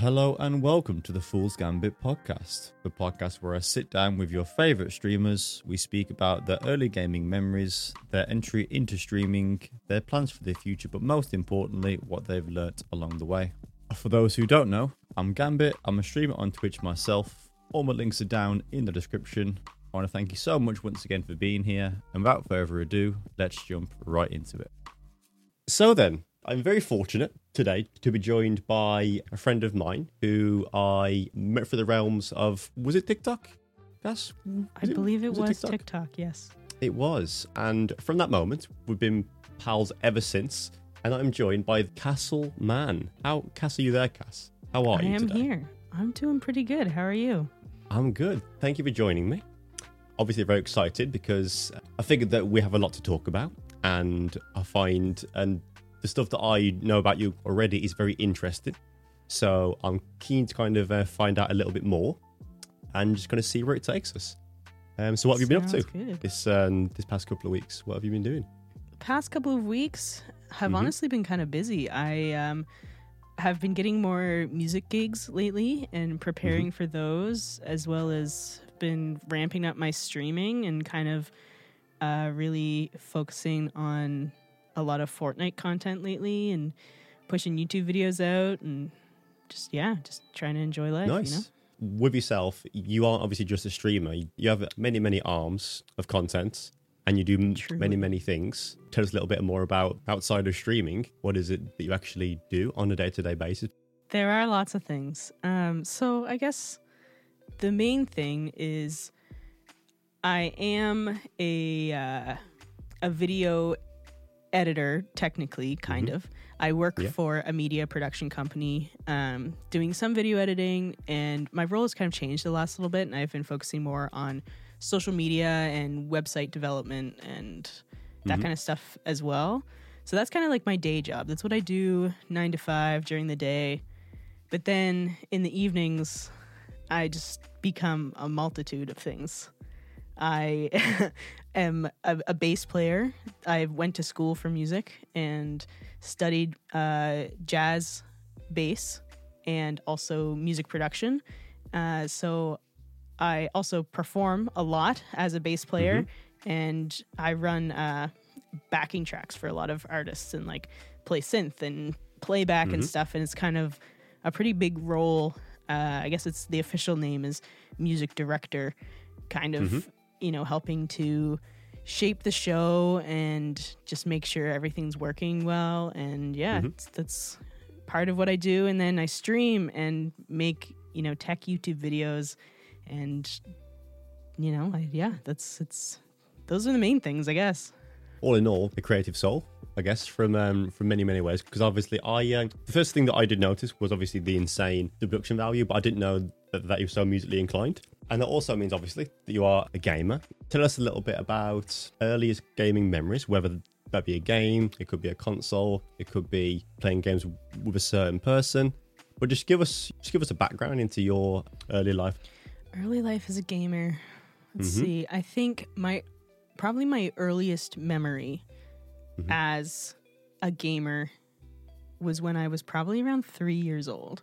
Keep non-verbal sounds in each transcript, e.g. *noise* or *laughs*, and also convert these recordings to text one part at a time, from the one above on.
Hello and welcome to the Fool's Gambit podcast, the podcast where I sit down with your favorite streamers. We speak about their early gaming memories, their entry into streaming, their plans for the future, but most importantly, what they've learnt along the way. For those who don't know, I'm Gambit. I'm a streamer on Twitch myself. All my links are down in the description. I want to thank you so much once again for being here. And without further ado, let's jump right into it. So then, I'm very fortunate today to be joined by a friend of mine who I met for the realms of was it TikTok? Yes, I believe it was, TikTok? yes. It was, and from that moment, we've been pals ever since. And I'm joined by CassLMann. How, Cass, are you there, Cass? How are I you? I am today? here. I'm doing pretty good. How are you? I'm good. Thank you for joining me. Obviously, very excited because I figured that we have a lot to talk about, and I find and the stuff that I know about you already is very interesting. So I'm keen to kind of uh, find out a little bit more, and just kind of see where it takes us. Um, so, what have you been up to good. this um, this past couple of weeks? What have you been doing? Past couple of weeks have Mhm. honestly been kind of busy. I um, have been getting more music gigs lately and preparing Mm-hmm. for those, as well as been ramping up my streaming and kind of uh, really focusing on a lot of Fortnite content lately and pushing YouTube videos out and just yeah, just trying to enjoy life. nice. You know? With yourself, you aren't obviously just a streamer. You have many, many arms of content, and you do Truly. many, many things. Tell us a little bit more about outside of streaming. What is it that you actually do on a day-to-day basis? There are lots of things. Um, so I guess the main thing is I am a uh, a video editor, technically, kind of. I work Mm-hmm. Yeah. for a media production company, um, doing some video editing, and my role has kind of changed the last little bit, and I've been focusing more on social media and website development and that Mhm. kind of stuff as well. So that's kind of like my day job. That's what I do nine to five during the day. But then in the evenings, I just become a multitude of things. I *laughs* am a, a bass player. I went to school for music and studied uh, jazz bass and also music production. Uh, so I also perform a lot as a bass player, and I run uh, backing tracks for a lot of artists and like play synth and playback and Mhm. stuff. And it's kind of a pretty big role. Uh, I guess it's the official name is music director, kind of, Mhm. You know, helping to shape the show and just make sure everything's working well. And yeah, Mhm. it's, that's part of what I do. And then I stream and make, you know, tech YouTube videos. And, you know, I, yeah, that's, it's, those are the main things, I guess. All in all, a creative soul, I guess, from um, from many, many ways. Because obviously, I uh, the first thing that I did notice was obviously the insane production value, but I didn't know that, that you're so musically inclined. And that also means, obviously, that you are a gamer. Tell us a little bit about earliest gaming memories, whether that be a game, it could be a console, it could be playing games with a certain person. But just give us just give us a background into your early life. Early life as a gamer. Let's Mhm. see. I think my probably my earliest memory Mhm. as a gamer was when I was probably around three years old.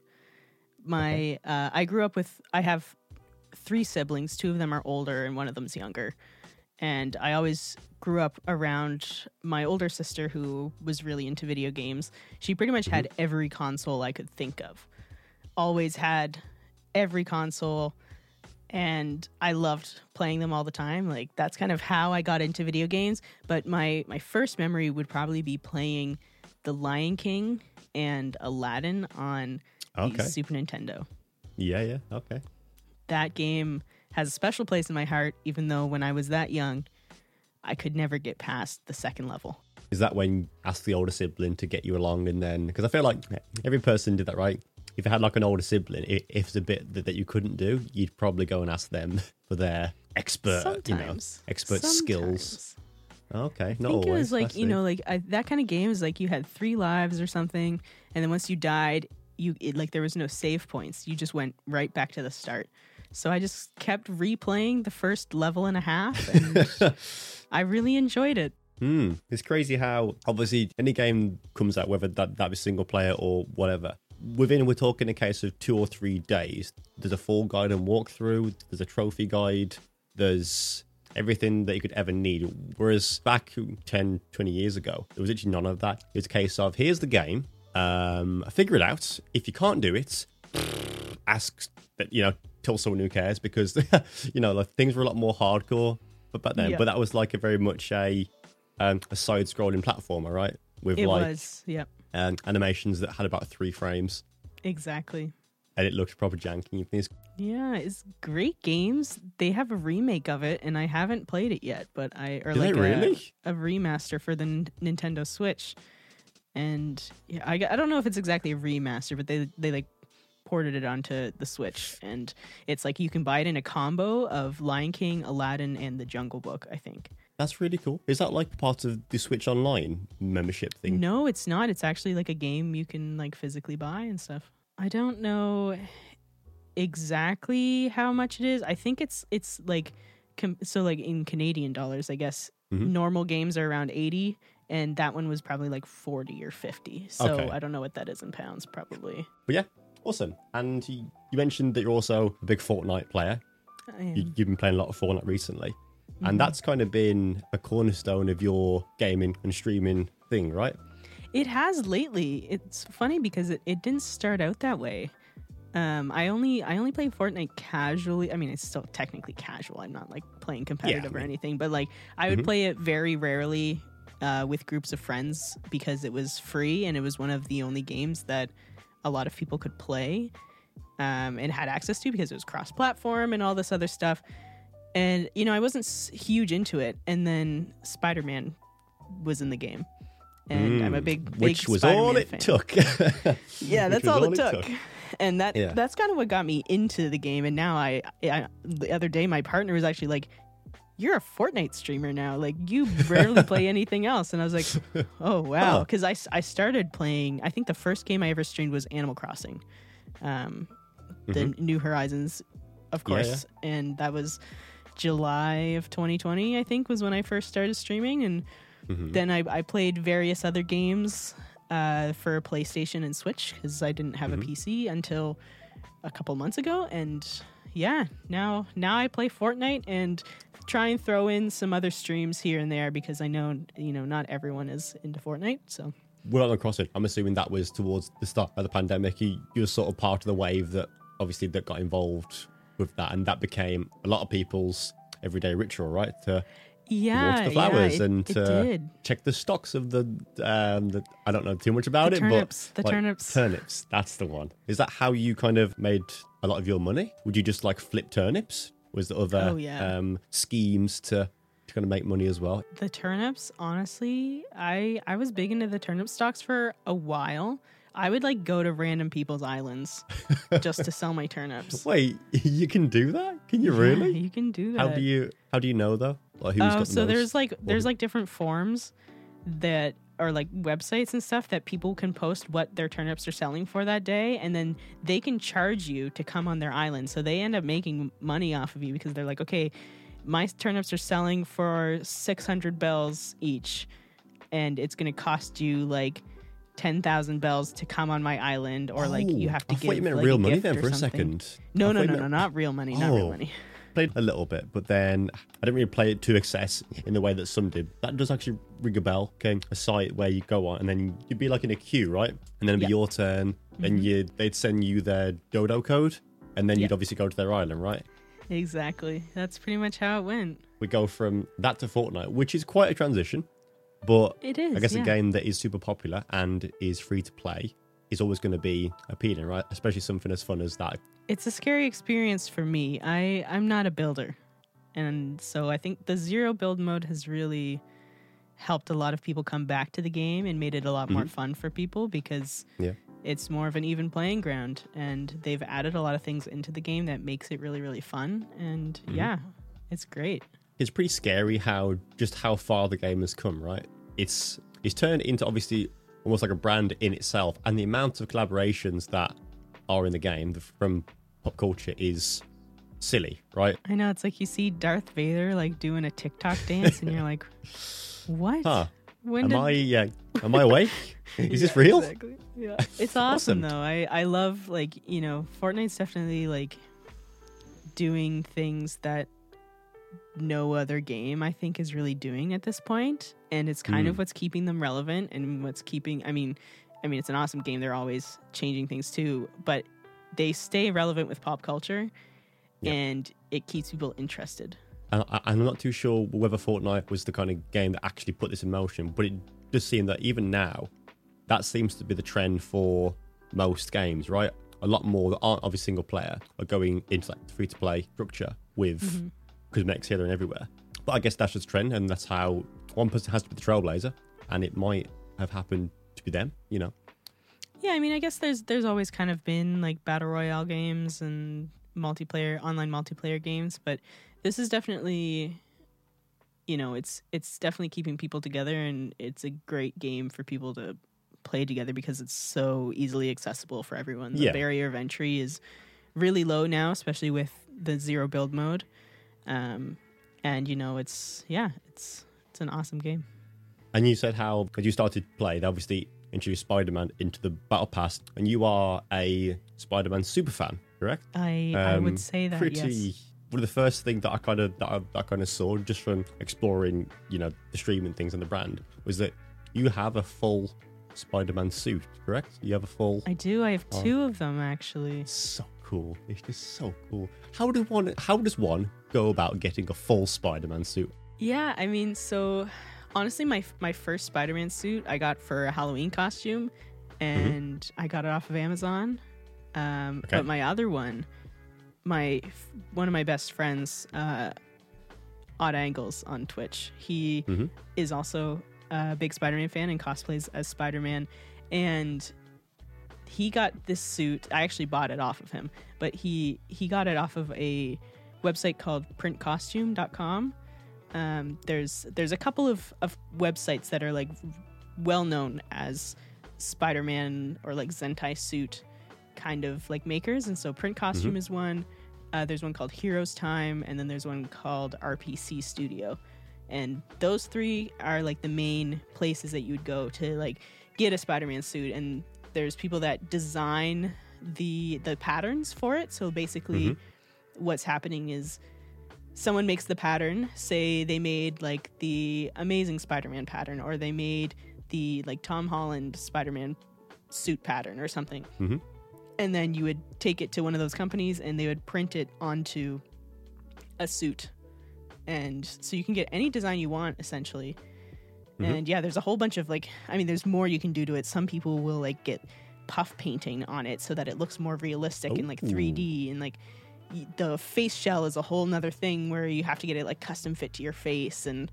My uh, I grew up with I have three siblings. Two of them are older and one of them's younger. And I always grew up around my older sister who was really into video games. She pretty much had mm-hmm. every console I could think of. Always had every console and I loved playing them all the time. Like that's kind of how I got into video games. But my my first memory would probably be playing The Lion King and Aladdin on the Super Nintendo. Yeah, yeah, okay. That game has a special place in my heart, even though when I was that young, I could never get past the second level. Is that when you ask the older sibling to get you along and then because I feel like every person did that right. If you had like an older sibling, if it's a bit that, that you couldn't do, you'd probably go and ask them *laughs* for their expert, you know, Sometimes. expert skills. Sometimes. Okay, I think always. it was like you know, like I, that kind of game is like you had three lives or something, and then once you died, you it, like there was no save points. You just went right back to the start. So I just kept replaying the first level and a half, *laughs* and I really enjoyed it. Hmm. It's crazy how obviously any game comes out, whether that that be single player or whatever, within we're talking a case of two or three days. There's a full guide and walkthrough. There's a trophy guide. There's everything that you could ever need. Whereas back 10, 20 years ago, there was actually none of that. It's a case of here's the game, um, figure it out. If you can't do it, ask that you know tell someone who cares because *laughs* you know like things were a lot more hardcore but back then. Yeah. But that was like a very much a um, a side scrolling platformer, right? With It like was. Yep. um, animations that had about three frames Exactly. and it looked proper janky. These Yeah, it's great games. They have a remake of it, and I haven't played it yet. But I or they like a- really? a, remaster for the N- Nintendo Switch. And yeah, I, I don't know if it's exactly a remaster, but they they like ported it onto the Switch, and it's like you can buy it in a combo of Lion King, Aladdin, and the Jungle Book. I think. That's really cool. Is that like part of the Switch Online membership thing? No, it's not. It's actually like a game you can like physically buy and stuff. I don't know exactly how much it is. I think it's it's like com- so like in Canadian dollars, I guess Mhm. normal games are around 80 and that one was probably like 40 or 50. So Okay. I don't know what that is in pounds probably. But yeah, awesome. And you mentioned that you're also a big Fortnite player. I. You, you've been playing a lot of Fortnite recently. Mm-hmm. And that's kind of been a cornerstone of your gaming and streaming thing, right? It has lately. It's funny because it, it didn't start out that way. Um, I only I only play Fortnite casually. I mean, it's still technically casual. I'm not like playing competitive or mean- anything, but like I would Mhm. play it very rarely uh, with groups of friends because it was free and it was one of the only games that a lot of people could play um, and had access to because it was cross-platform and all this other stuff. And you know, I wasn't huge into it, and then Spider-Man was in the game, and I'm a Mm, big, big Which was all Spider-Man it fan. took. *laughs* Yeah, that's was all, it took. And that Yeah. that's kind of what got me into the game. And now I, I, the other day, my partner was actually like, "You're a Fortnite streamer now. Like you rarely play *laughs* anything else." And I was like, *laughs* "Oh wow," Huh. because I started playing. I think the first game I ever streamed was Animal Crossing, um, the New Horizons, of Mm-hmm. Yeah, yeah. course, and that was July of 2020. I think was when I first started streaming, and Mhm. then I, I played various other games uh, for PlayStation and Switch because I didn't have Mhm. a PC until a couple months ago, and yeah, now now I play Fortnite and try and throw in some other streams here and there because I know you know not everyone is into Fortnite. So We're on crossing. I'm assuming that was towards the start of the pandemic. You, you were sort of part of the wave that obviously that got involved with that, and that became a lot of people's everyday ritual, right? To yeah, water the flowers yeah, it, and to did. check the stocks of the um the, I don't know too much about The it, turnips, but the turnips. turnips. That's the one. Is that how you kind of made a lot of your money? Would you just like flip turnips? Was the other Oh, yeah. um schemes to to kind of make money as well? The turnips, honestly, I I was big into the turnip stocks for a while. I would like go to random people's islands *laughs* just to sell my turnips. Wait, *laughs* you can do that? Can you Yeah, really? you can do that. How do you how do you know though? Like who's Oh, got the so most? there's like there's like different forms that are like websites and stuff that people can post what their turnips are selling for that day and then they can charge you to come on their island. So they end up making money off of you because they're like, "Okay, my turnips are selling for 600 bells each and it's going to cost you like 10,000 bells to come on my island or like you Oh, have to I give thought you meant like, real a money then or for a something. second. No, I no, no, meant- no, not real money, not real Oh. money. Played a little bit, but then I didn't really play it to excess in the way that some did. That does actually ring a bell. Okay, a site where you go on and then you'd be like in a queue, right? And then it'd be Yeah. your turn. Then mm-hmm. you they'd send you their dodo code, and then Yeah. you'd obviously go to their island, right? Exactly. That's pretty much how it went. We go from that to Fortnite, which is quite a transition, but It is. I guess yeah. a game that is super popular and is free to play is always going to be appealing, right? Especially something as fun as that. it's a scary experience for me. I I'm not a builder, and so I think the zero build mode has really helped a lot of people come back to the game and made it a lot more mm-hmm. fun for people because Yeah. it's more of an even playing ground and they've added a lot of things into the game that makes it really really fun and mm-hmm. yeah it's great it's pretty scary how just how far the game has come right it's it's turned into obviously almost like a brand in itself and the amount of collaborations that are in the game from pop culture is silly right i know it's like you see darth vader like doing a tiktok dance and you're *laughs* like what huh When Am did I? *laughs* Yeah. Am I awake? Is this real? Exactly. Yeah, it's awesome, Awesome. though. I I love like you know Fortnite's definitely like doing things that no other game I think is really doing at this point, and it's kind of Mm. what's keeping them relevant and what's keeping. I mean, I mean it's an awesome game. They're always changing things too, but they stay relevant with pop culture, and it keeps people interested. And I, I'm not too sure whether Fortnite was the kind of game that actually put this in motion, but it does seem that even now, that seems to be the trend for most games, right? A lot more that aren't obviously single player are going into like free to play structure with Mm-hmm. Cosmetics here and everywhere. But I guess that's just trend, and that's how one person has to be the trailblazer, and it might have happened to be them, you know? Yeah, I mean, I guess there's there's always kind of been like battle royale games and multiplayer online multiplayer games, but this is definitely you know, it's it's definitely keeping people together and it's a great game for people to play together because it's so easily accessible for everyone. The Yeah. barrier of entry is really low now, especially with the zero build mode. Um and you know, it's yeah, it's it's an awesome game. And you said how, as you started to play, they obviously introduced Spider Man into the Battle Pass, and you are a Spider Man super fan, correct? I I Um, would say that pretty yes. one of the first things that I kind of that I, that I kind of saw just from exploring, you know, the streaming things and the brand was that you have a full Spider-Man suit, correct? You have a full. I do. I have Oh. two of them actually. So cool. It's just so cool. How do one? How does one go about getting a full Spider-Man suit? Yeah, I mean, so honestly, my my first Spider-Man suit I got for a Halloween costume, and I got it off of Amazon. Um, Okay. But my other one, my one of my best friends, uh, Odd Angles on Twitch, he Mhm. is also a big Spider-Man fan and cosplays as Spider-Man, and he got this suit. I actually bought it off of him, but he he got it off of a website called printcostume.com. Um, there's there's a couple of, of websites that are like well known as Spider-Man or like Zentai suit kind of like makers, and so Print Costume is one. Uh, there's one called Heroes Time, and then there's one called RPC Studio, and those three are like the main places that you would go to like get a Spider-Man suit. And there's people that design the the patterns for it. So basically, what's happening is someone makes the pattern. Say they made like the amazing spider-man pattern or they made the like tom holland spider-man suit pattern or something. Mhm. and then you would take it to one of those companies and they would print it onto a suit. And so you can get any design you want essentially Mhm. and yeah there's a whole bunch of like i mean there's more you can do to it some people will like get puff painting on it so that it looks more realistic in like 3d and like the face shell is a whole nother thing where you have to get it like custom fit to your face and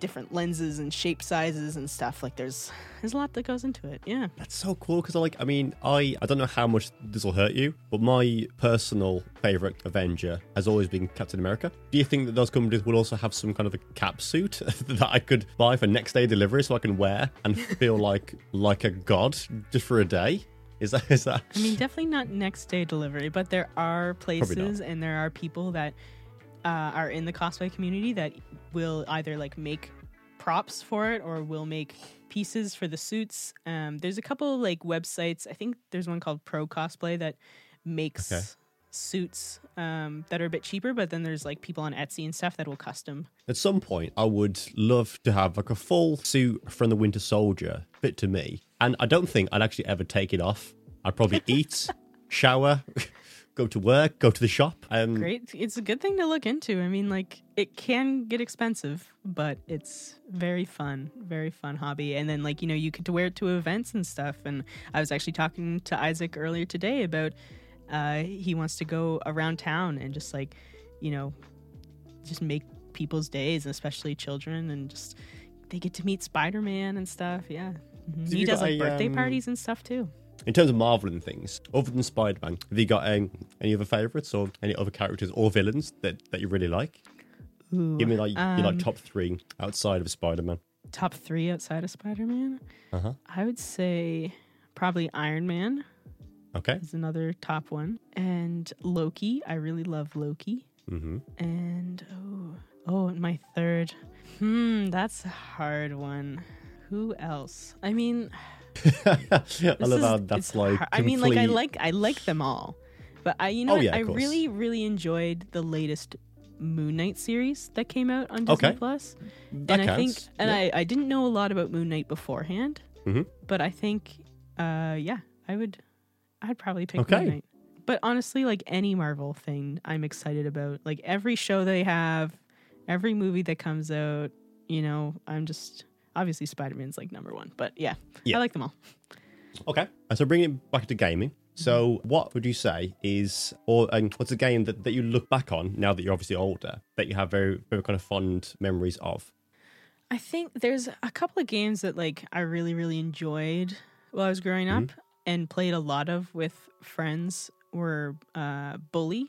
different lenses and shape sizes and stuff like there's there's a lot that goes into it yeah That's so cool because, like, I mean, I I don't know how much this will hurt you, but my personal favorite Avenger has always been Captain America. Do you think that those companies will also have some kind of a cap suit *laughs* that I could buy for next day delivery so I can wear and *laughs* feel like like a god just for a day? Is that is that? I mean, definitely not next day delivery, but there are places and there are people that uh, are in the cosplay community that will either like make props for it or will make pieces for the suits. Um, there's a couple like websites. I think there's one called Pro Cosplay that makes Okay. suits um, that are a bit cheaper, but then there's like people on Etsy and stuff that will custom. At some point, I would love to have like a full suit from the Winter Soldier fit to me, and I don't think I'd actually ever take it off. I'd probably *laughs* eat, shower, go to work, go to the shop, and Great. It's a good thing to look into. I mean, like, it can get expensive, but it's very fun, very fun hobby. And then, like, you know, you get to wear it to events and stuff. And I was actually talking to Isaac earlier today about uh, he wants to go around town and just, like, you know, just make people's days, especially children, and just they get to meet Spider Man and stuff. Yeah. Mhm. So He does like a, birthday um, parties and stuff too. In terms of Marvel and things, other than Spider Man, have you got um, any other favorites or any other characters or villains that, that you really like? Ooh. Give me like your um, like top three outside of Spider Man. top three outside of Spider Man. Uh huh. I would say probably Iron Man Okay. is another top one, and Loki. I really love Loki, Mm-hmm. and oh, oh, and my third. Hmm, that's a hard one. Who else? I mean, *laughs* I love how that's like. hard. I mean, like I like I like them all, but I you know Oh, yeah, I really really enjoyed the latest Moon Knight series that came out on Disney Okay. Plus, That and I think and Yeah. I I didn't know a lot about Moon Knight beforehand, Mhm. but I think uh yeah I would I'd probably pick Okay. Moon Knight. But honestly, like any Marvel thing, I'm excited about. Like every show they have, every movie that comes out, you know, I'm just obviously Spider Man's like number one. But yeah, Yeah. I like them all. Okay. So bringing it back to gaming. So what would you say is, or um, what's a game that, that you look back on now that you're obviously older that you have very, very kind of fond memories of? I think there's a couple of games that like I really really enjoyed while I was growing up and played a lot of with friends were uh, Bully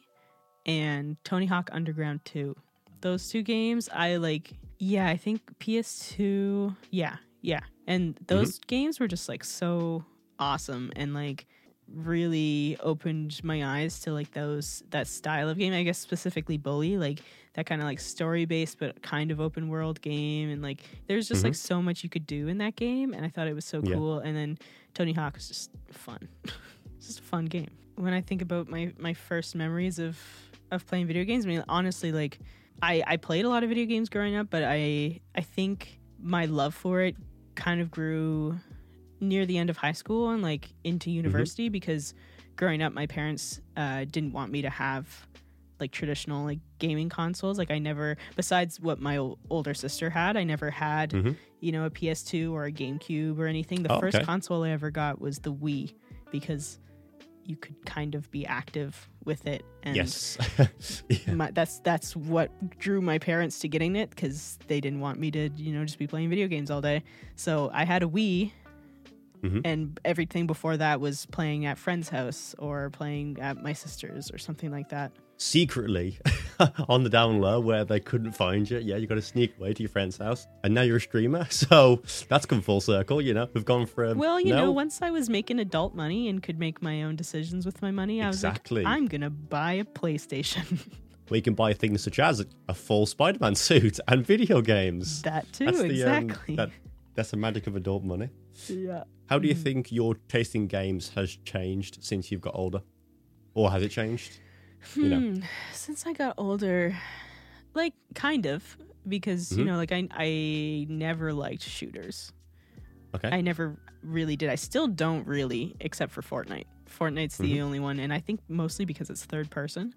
and Tony Hawk Underground 2. Those two games I like yeah, I think PS2 yeah, yeah. And mm-hmm. those games were just like so awesome and like really opened my eyes to like those that style of game. I guess specifically bully like that kind of like story based but kind of open world game and like there's just like mm-hmm. so much you could do in that game and i thought it was so Yeah. cool. And then tony hawk was just fun. It's *laughs* just a fun game. When i think about my my first memories of of playing video games i mean honestly like i i played a lot of video games growing up but i i think my love for it kind of grew near the end of high school and like into university because growing up my parents uh, didn't want me to have like traditional like gaming consoles like i never besides what my o- older sister had i never had Mhm. you know a ps2 or a gamecube or anything the Oh, first okay. console i ever got was the wii because you could kind of be active with it and yes. *laughs* yeah. my, that's that's what drew my parents to getting it because they didn't want me to you know just be playing video games all day so i had a wii Mhm. and everything before that was playing at friend's house or playing at my sister's or something like that Secretly *laughs* on the down low where they couldn't find you. Yeah, you got to sneak away to your friend's house. And now you're a streamer. *laughs* So that's come full circle, you know. We've gone from. well you no, know once i was making adult money and could make my own decisions with my money i was Exactly. like i'm gonna buy a playstation *laughs* we can buy things such as a full Spider Man suit and video games. that too That's the, um, exactly that, that's the magic of adult money. yeah How do you think your taste in games has changed since you've got older? Or has it changed? You know. Hmm, since I got older, like kind of because you Mhm. know, like I I never liked shooters. Okay. I never really did. I still don't really, except for Fortnite. Fortnite's the Mhm. only one, and I think mostly because it's third person,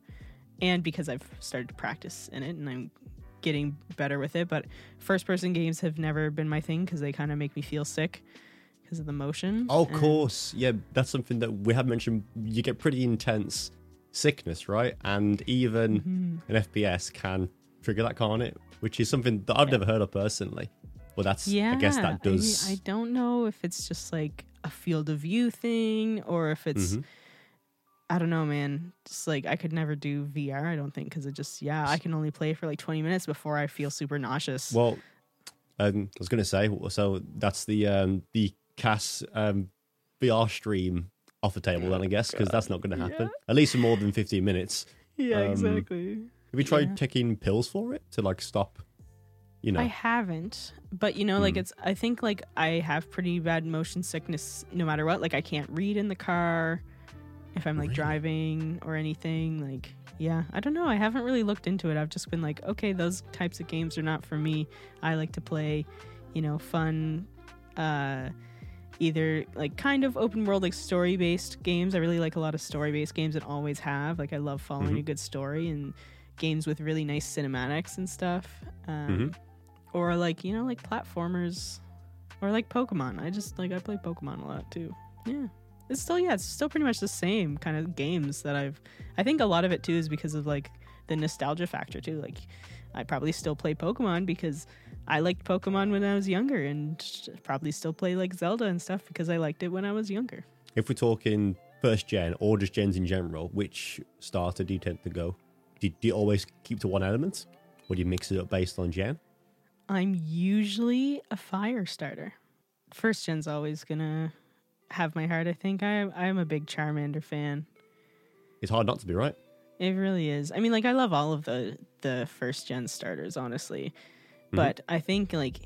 and because I've started to practice in it, and I'm getting better with it. But first person games have never been my thing because they kind of make me feel sick because of the motion. Oh, of course. Yeah, that's something that we have mentioned. You get pretty intense sickness, right? And even Mhm. an FPS can trigger that, can't it? Which is something that I've never heard of personally. Well, that's, Yeah, I guess that I does. I, don't know if it's just like a field of view thing or if it's. Mhm. I don't know, man. Just like I could never do VR. I don't think because it just yeah, I can only play for like twenty minutes before I feel super nauseous. Well, um, I was going to say, so that's the um, the Cass um, VR stream off the table, then I guess, because that's not going to happen. At least for more than 15 minutes. yeah, um, exactly. Have you tried Yeah. taking pills for it to like stop? You know, I haven't, but you know, like Hmm. it's. I think like I have pretty bad motion sickness no matter what. Like I can't read in the car if I'm like Really? driving or anything. Like yeah, I don't know. I haven't really looked into it. I've just been like, okay, those types of games are not for me. I like to play, you know, fun. uh either like kind of open world like story based games. I really like a lot of story based games and always have. Like i love following Mhm. a good story and games with really nice cinematics and stuff. Um, Mhm. or like you know like platformers or like pokemon. I just like i play pokemon a lot too. Yeah. It's still yeah it's still pretty much the same kind of games that i've i think a lot of it too is because of like the nostalgia factor too. Like i probably still play pokemon because i liked pokemon when i was younger and probably still play like zelda and stuff because i liked it when i was younger if we're talking first gen or just gens in general, which starter do you tend to go? Do, do you always keep to one element? Or do you mix it up based on gen? i'm usually a fire starter first gen's always gonna have my heart i think i i'm a big charmander fan It's hard not to be right. It really is. I mean, like I love all of the the first gen starters, honestly. Mhm. But I think like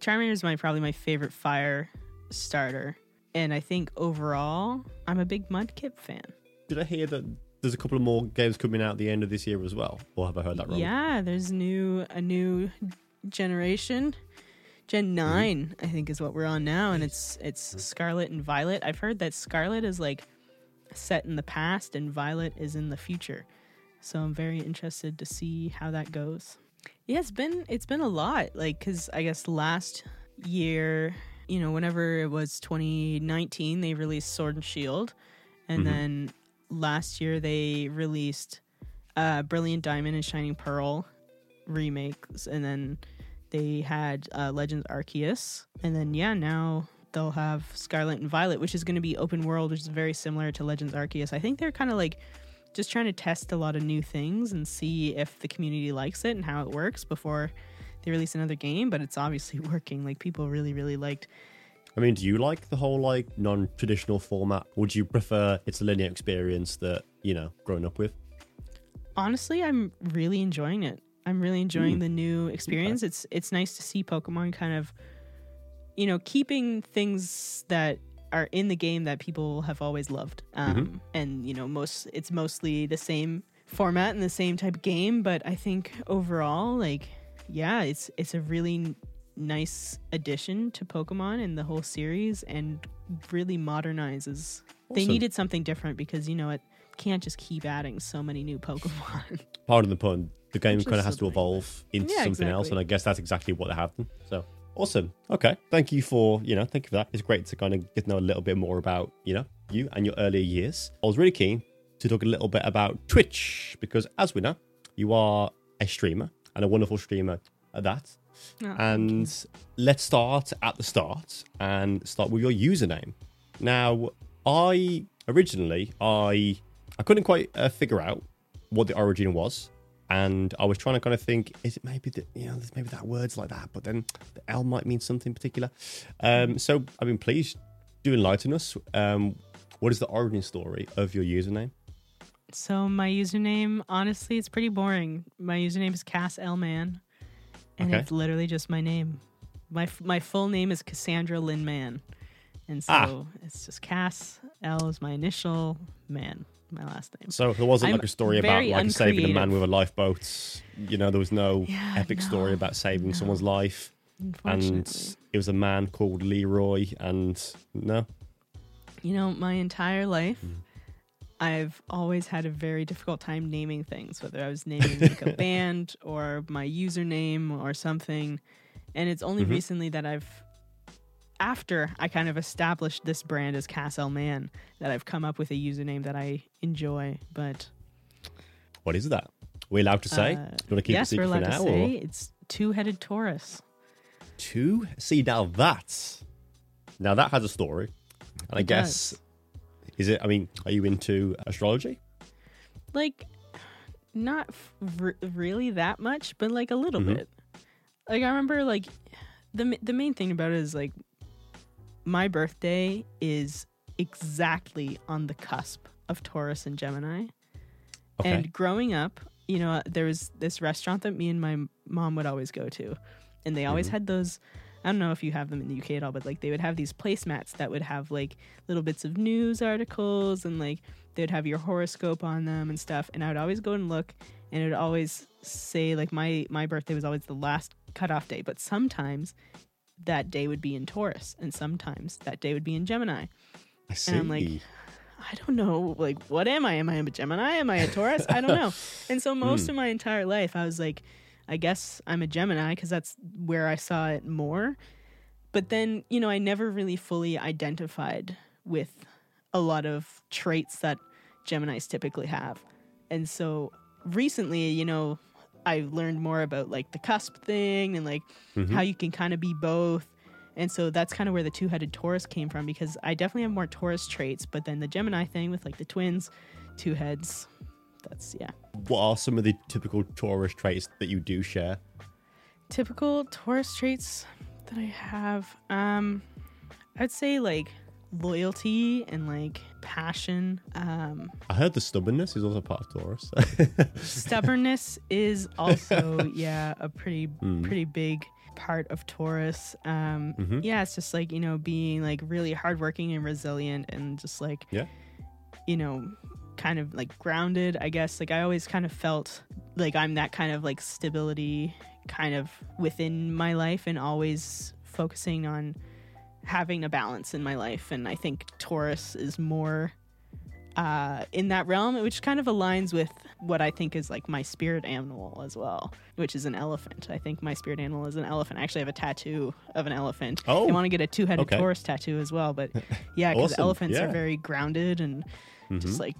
Charmander is my probably my favorite fire starter, and I think overall I'm a big Mudkip fan. Did I hear that there's a couple of more games coming out at the end of this year as well? Or have I heard that wrong? Yeah, there's new a new generation. Gen 9 I think is what we're on now and it's it's Scarlet and Violet. I've heard that Scarlet is like set in the past and Violet is in the future. So I'm very interested to see how that goes. Yeah, it's been it's been a lot like cuz I guess last year, you know, whenever it was 2019, they released Sword and Shield and then last year they released uh Brilliant Diamond and Shining Pearl remakes and then they had uh, Legends Arceus and then yeah now they'll have Scarlet and Violet which is going to be open world which is very similar to Legends Arceus. I think they're kind of like just trying to test a lot of new things and see if the community likes it and how it works before they release another game but it's obviously *laughs* working. Like people really really liked I mean, do you like the whole like non-traditional format? Would you prefer it's a linear experience that you know grown up with? honestly i'm really enjoying it. I'm really enjoying hmm. the new experience. It's it's nice to see pokemon kind of you know keeping things that are in the game that people have always loved um and you know most it's mostly the same format and the same type of game but i think overall like yeah it's it's a really nice addition to pokemon and the whole series and really modernizes they needed something different because you know it can't just keep adding so many new Pokemon. Pardon the pun. The game kind of has to evolve into Yeah, something else, and I guess that's exactly what happened. So awesome. Okay, thank you for you know thank you for that. It's great to kind of get to know a little bit more about you know you and your earlier years. I was really keen to talk a little bit about Twitch because, as we know, you are a streamer and a wonderful streamer at that. Oh, and let's start at the start and start with your username. Now, I originally I I couldn't quite uh, figure out what the origin was, and I was trying to kind of think: is it maybe that you know, there's maybe that words like that, but then the L might mean something particular. Um, so, I mean, please do enlighten us. Um, what is the origin story of your username? So my username, honestly, it's pretty boring. My username is CassLMann, and Okay. it's literally just my name. My f- my full name is Cassandra Lynn Mann, and so Ah. it's just Cass. L is my initial, Mann, my last name. So there wasn't I'm like a story about like saving a man with a lifeboat. You know, there was no Yeah, epic story about saving no. someone's life. And it was a man called Leroy. And no, you know, my entire life. Mm. I've always had a very difficult time naming things, whether I was naming like a *laughs* band or my username or something. And it's only Mhm. recently that I've, after I kind of established this brand as CassLMann, that I've come up with a username that I enjoy. But what is that? we allowed to say? uh, you want to keep yes, it we're allowed for to say Or? it's two-headed Taurus. Two. See now that now that has a story, and I guess does. is it? I mean, are you into astrology? like not r- really that much but like a little Mhm. bit like i remember like the the main thing about it is like my birthday is exactly on the cusp of taurus and gemini Okay. and growing up you know there was this restaurant that me and my mom would always go to and they always Mhm. had those I don't know if you have them in the UK at all, but like they would have these placemats that would have like little bits of news articles and like they'd have your horoscope on them and stuff. And I would always go and look and it would always say like my my birthday was always the last cutoff day, but sometimes that day would be in Taurus and sometimes that day would be in Gemini. I see. and I'm like, I don't know, like, what am I? Am I a Gemini? Am I a Taurus? I don't know. *laughs* And so most Hmm. of my entire life, I was like, I guess I'm a Gemini because that's where I saw it more. But then, you know, I never really fully identified with a lot of traits that Geminis typically have. And so recently, you know, I learned more about like the cusp thing and like Mhm. how you can kind of be both. And so that's kind of where the two headed Taurus came from because I definitely have more Taurus traits, but then the Gemini thing with like the twins, two heads, that's yeah. what are some of the typical Taurus traits that you do share? Typical Taurus traits that I have, um, I'd say like loyalty and like passion. Um, I heard the stubbornness is also part of Taurus. *laughs* stubbornness is also *laughs* yeah a pretty Hmm. pretty big part of Taurus. Um, Mhm. Yeah, it's just like you know being like really hardworking and resilient, and just like Yeah. you know, kind of like grounded. I guess like I always kind of felt like I'm that kind of like stability kind of within my life, and always focusing on having a balance in my life. And I think Taurus is more uh, in that realm, which kind of aligns with what I think is like my spirit animal as well, which is an elephant. I think my spirit animal is an elephant. I actually have a tattoo of an elephant. Oh. I want to get a two headed Okay. Taurus tattoo as well, but *laughs* yeah, because Awesome. elephants are very grounded and Mhm. just like,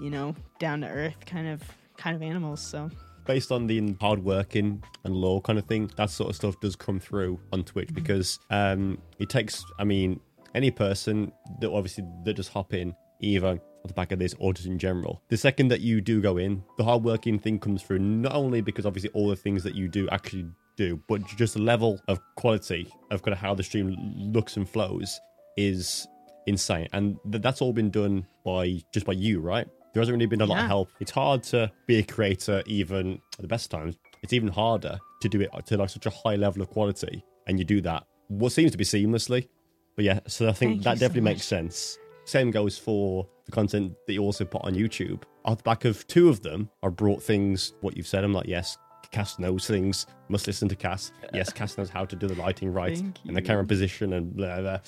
you know, down to earth kind of kind of animals. So based on the hard working and law kind of thing, that sort of stuff does come through on Twitch because um, it takes, I mean, any person that obviously that just hop in, either on the back of this or just in general. The second that you do go in, the hard working thing comes through not only because obviously all the things that you do actually do, but just the level of quality of kind of how the stream looks and flows is insane. And th- that's all been done by just by you, right? There hasn't really been a lot of help. It's hard to be a creator even at the best times. It's even harder to do it to like such a high level of quality, and you do that what seems to be seamlessly. But yeah, so I think Thank that you so definitely makes sense. Same goes for the content that you also put on YouTube. Off the back of two of them, I brought things. What you've said, I'm like, yes, Cass knows things. Must listen to Cass. *laughs* Yes, Cass knows how to do the lighting right and the camera position and blah blah.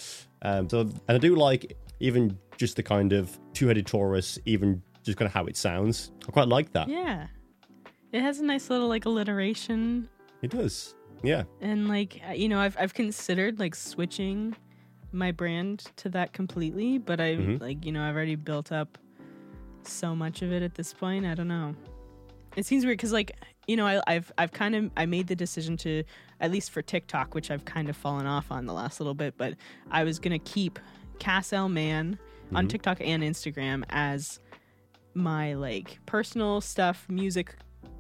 Um, so, and I do like even just the kind of two-headed Taurus, even just kind of how it sounds. I quite like that. yeah, it has a nice little like alliteration It does. Yeah. and like uh, you know I've I've considered like switching my brand to that completely, but I Mhm. like you know I've already built up so much of it at this point. I don't know. It seems weird because like you know I, I've I've kind of I made the decision to at least for TikTok, which I've kind of fallen off on the last little bit, but I was gonna keep CassLMann on Mhm. TikTok and Instagram as my like personal stuff, music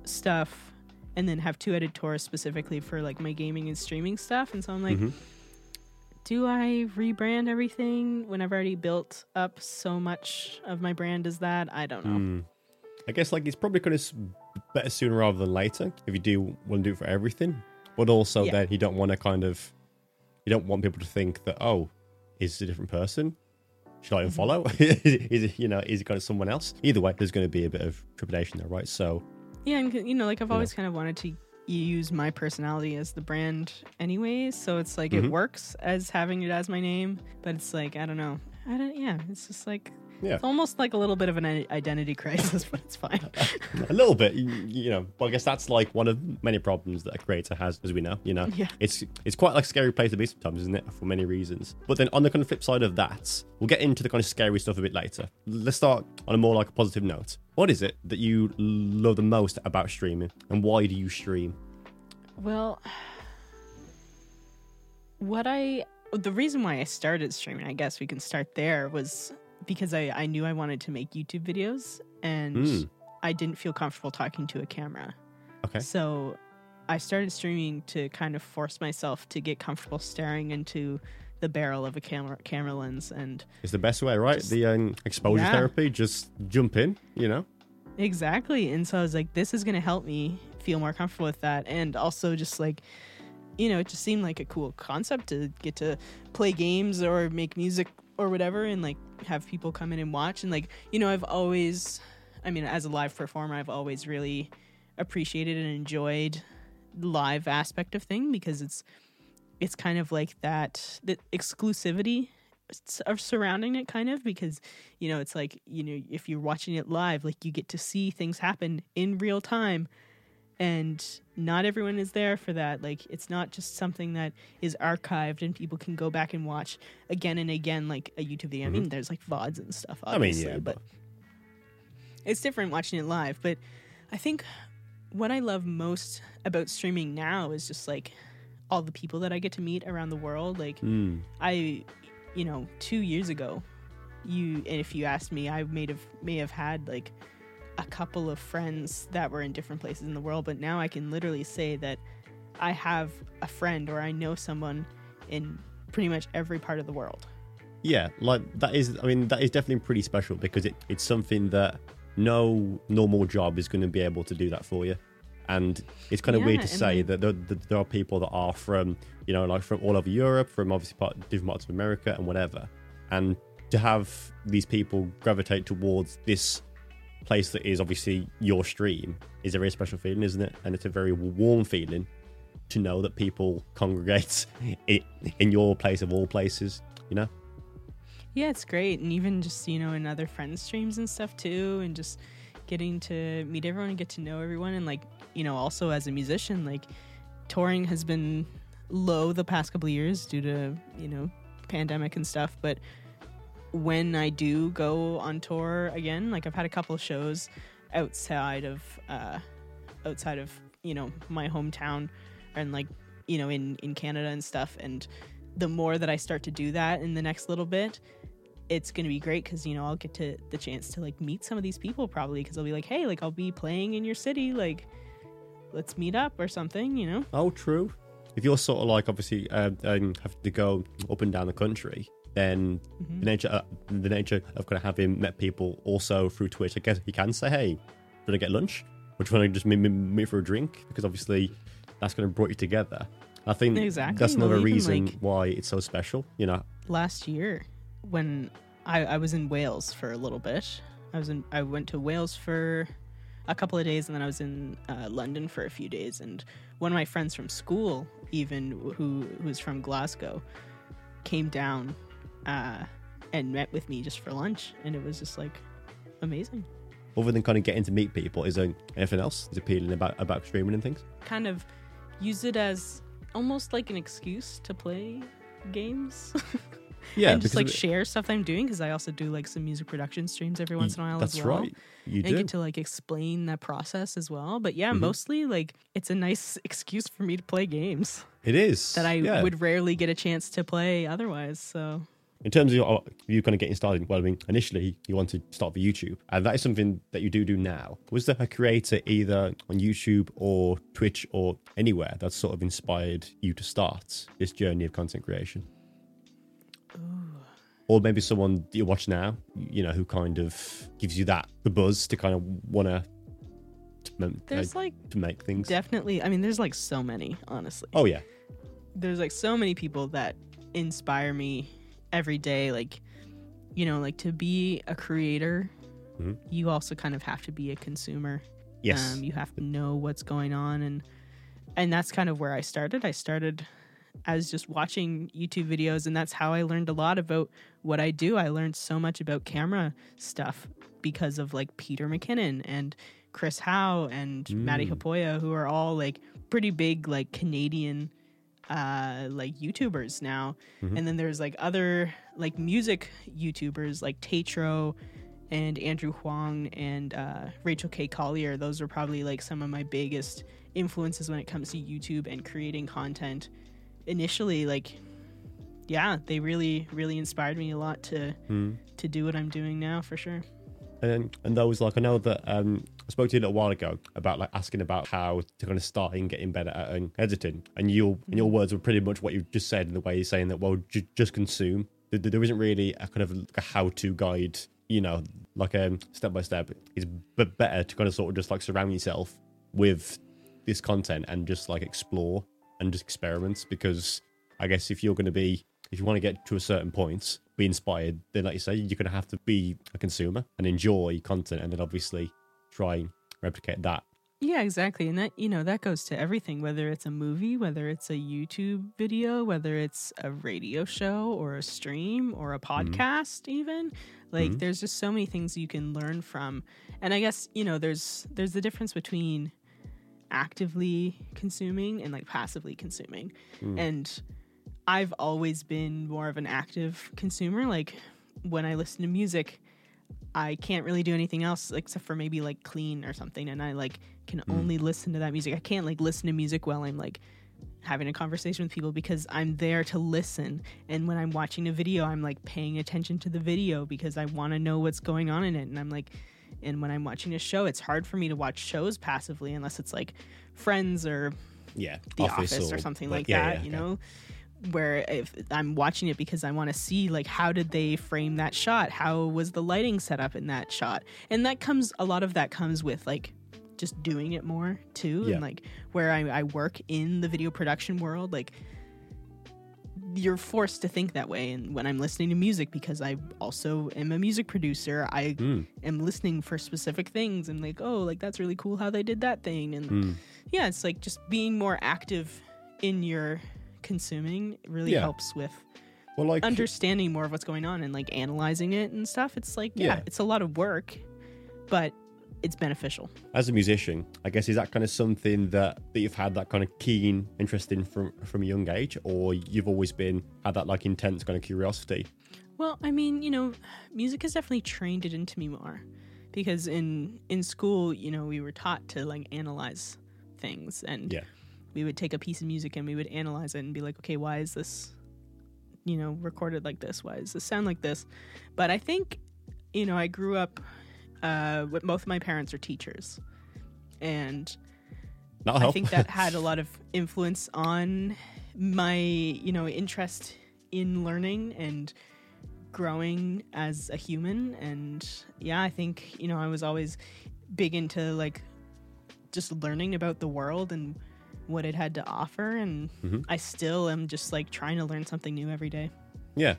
stuff, and then have two-headed Taurus specifically for like my gaming and streaming stuff. And so I'm like, Mhm. do I rebrand everything when I've already built up so much of my brand as that? I don't know. Mm. I guess like it's probably going to better sooner rather than later if you do want to do it for everything. But also Yeah. then you don't want to kind of you don't want people to think that oh, is a different person? Should I Mm-hmm. unfollow? *laughs* is it you know is it going to someone else? Either way, there's going to be a bit of trepidation there, right? So Yeah, and you know, like I've always kind of wanted to use my personality as the brand anyways, so it's like it Mhm. works as having it as my name, but it's like I don't know. I don't yeah, it's just like Yeah. it's almost like a little bit of an identity *laughs* crisis, but it's fine. *laughs* a little bit, you, you know. But I guess that's like one of many problems that a creator has, as we know. You know, Yeah. it's it's quite like a scary place to be sometimes, isn't it? For many reasons. But then on the kind of flip side of that, we'll get into the kind of scary stuff a bit later. Let's start on a more like a positive note. What is it that you love the most about streaming, and why do you stream? Well, *sighs* what I the reason why I started streaming, I guess we can start there, was because I I knew I wanted to make YouTube videos and Mm. I didn't feel comfortable talking to a camera. Okay. So I started streaming to kind of force myself to get comfortable staring into the barrel of a camera camera lens and It's the best way, right? Just- the um, exposure Yeah. therapy. Just jump in, you know. Exactly. And so I was like, this is going to help me feel more comfortable with that. And also, just like, you know, it just seemed like a cool concept to get to play games or make music or whatever and like have people come in and watch. And like, you know, I've always, I mean, as a live performer, I've always really appreciated and enjoyed the live aspect of thing because it's, it's kind of like that, that exclusivity of surrounding it kind of because you know it's like you know if you're watching it live like you get to see things happen in real time and not everyone is there for that like it's not just something that is archived and people can go back and watch again and again like a youtube video i mean there's like vods and stuff Mm-hmm. I mean, yeah, but it's different watching it live but i think what i love most about streaming now is just like all the people that i get to meet around the world like Mm. I, you know, two years ago, you and if you asked me, I may have may have had like a couple of friends that were in different places in the world, but now I can literally say that I have a friend or I know someone in pretty much every part of the world. Yeah, like that is. I mean, that is definitely pretty special because it, it's something that no normal job is going to be able to do that for you. And it's kind of weird to say then- that there, that there are people that are from, you know, like from all over Europe, from obviously part, different parts of America and whatever. And to have these people gravitate towards this place that is obviously your stream is a very special feeling, isn't it? And it's a very warm feeling to know that people congregate *laughs* i- in your place of all places, you know? Yeah, it's great. And even just, you know, in other friends' streams and stuff too, and just getting to meet everyone and get to know everyone. And, like, you know, also as a musician, like, touring has been low the past couple years due to, you know, pandemic and stuff. But when I do go on tour again, like, I've had a couple shows outside of, uh, outside of, you know, my hometown and, like, you know, in, in Canada and stuff. And, the more that I start to do that in the next little bit, it's going to be great because you know I'll get to the chance to like meet some of these people probably because they'll be like, hey, like I'll be playing in your city, like let's meet up or something, you know? Oh, true. If you're sort of like obviously uh, um, have to go up and down the country, then Mm-hmm. the nature uh, the nature of kind of having met people also through Twitch, I guess you can say, hey, did I get lunch? Or do you want to just meet, meet, for a drink? Because obviously that's going to brought you together. I think Exactly. that's Well, another even, reason like- why it's so special. You know, Last year, when I, I was in Wales for a little bit, I was in I went to Wales for a couple of days and then I was in uh, London for a few days. And one of my friends from school, even who, who was from Glasgow, came down uh, and met with me just for lunch. And it was just like amazing. other than kind of getting to meet people, is there anything else that's appealing about about streaming and things? kind of use it as almost like an excuse to play games *laughs* Yeah, and just like share stuff I'm doing because I also do like some music production streams every once in a while That's as well. right. You and do. get to like explain that process as well. But yeah, Mhm. mostly like it's a nice *laughs* excuse for me to play games it is that I yeah. would rarely get a chance to play otherwise. So In terms of your, you kind of getting started, well, I mean, initially you wanted to start with YouTube, and that is something that you do do now. Was there a creator either on YouTube or Twitch or anywhere that sort of inspired you to start this journey of content creation? Or maybe someone you watch now, you know, who kind of gives you that the buzz to kind of want to there's like to make things. definitely I mean there's like so many, honestly. oh yeah, there's like so many people that inspire me every day like you know like to be a creator Mhm. you also kind of have to be a consumer yes, um, you have to know what's going on and and that's kind of where i started i started as just watching youtube videos and that's how i learned a lot about what i do i learned so much about camera stuff because of like peter mckinnon and chris hau and matti Mm. haapoja who are all like pretty big like canadian uh like youtubers now. Mhm. and then there's like other like music youtubers like tatro and andrew huang and uh, rachel k. Collier. Those are probably like some of my biggest influences when it comes to youtube and creating content. Initially like yeah they really really inspired me a lot to Hmm. to do what i'm doing now for sure. And and those like I know that um I spoke to you a little while ago about like asking about how to kind of start in getting better at um, editing, and your and your words were pretty much what you just said in the way you're saying that well ju- just consume. There, there isn't really a kind of like a how to guide, you know, like a step by step. It's b- better to kind of sort of just like surround yourself with this content and just like explore and just experiments because I guess if you're going to be if you want to get to a certain point, be inspired, then like you say, you're going to have to be a consumer and enjoy content, and then obviously try and replicate that. yeah exactly and that you know that goes to everything whether it's a movie whether it's a youtube video whether it's a radio show or a stream or a podcast even like Mhm. there's just so many things you can learn from and i guess you know there's there's the difference between actively consuming and like passively consuming Mm. and i've always been more of an active consumer like when i listen to music i can't really do anything else except for maybe like clean or something and i like can Mm. only listen to that music. I can't like listen to music while i'm like having a conversation with people because i'm there to listen and when i'm watching a video i'm like paying attention to the video because i want to know what's going on in it and i'm like and when i'm watching a show it's hard for me to watch shows passively unless it's like friends or Yeah, the office, or, something like, yeah, that yeah, you know where if i'm watching it because i want to see like how did they frame that shot how was the lighting set up in that shot and that comes a lot of that comes with like just doing it more too Yeah. and like where I, I work in the video production world like you're forced to think that way and when i'm listening to music because i also am a music producer i Mm. am listening for specific things and like oh like that's really cool how they did that thing and Mm. yeah it's like just being more active in your consuming really Yeah. helps with Well, like understanding more of what's going on and like analyzing it and stuff it's like yeah, Yeah. it's a lot of work but it's beneficial as a musician, I guess is that kind of something that, that you've had that kind of keen interest in from from a young age, or you've always been had that like intense kind of curiosity. well i mean you know music has definitely trained it into me more because in in school you know we were taught to like analyze things and Yeah. We would take a piece of music and we would analyze it and be like okay why is this you know recorded like this why does this sound like this but i think you know i grew up uh with both of my parents are teachers and. I think that had a *laughs* lot of influence on my, you know, interest in learning and growing as a human. And yeah, I think, you know, I was always big into like just learning about the world and what it had to offer. And Mhm. I still am just like trying to learn something new every day. yeah.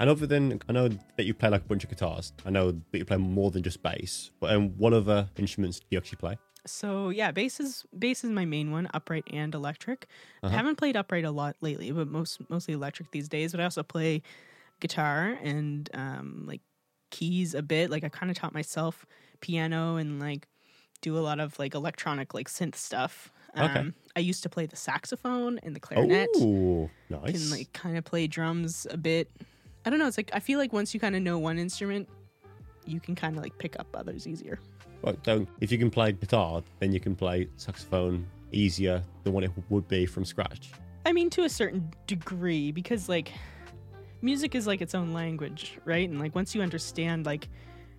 And other than I know that you play like a bunch of guitars, I know that you play more than just bass. But um, what other instruments do you actually play? So yeah, bass is bass is my main one, upright and electric. I Uh-huh. haven't played upright a lot lately, but most mostly electric these days. But I also play guitar and um, like keys a bit. Like I kind of taught myself piano and like do a lot of like electronic like synth stuff. Okay. Um, I used to play the saxophone and the clarinet. Oh, nice. Can like kind of play drums a bit. I don't know. It's like I feel like once you kind of know one instrument, you can kind of like pick up others easier. Well, so if you can play guitar, then you can play saxophone easier than what it would be from scratch. I mean, to a certain degree, because like music is like its own language, right? And like once you understand like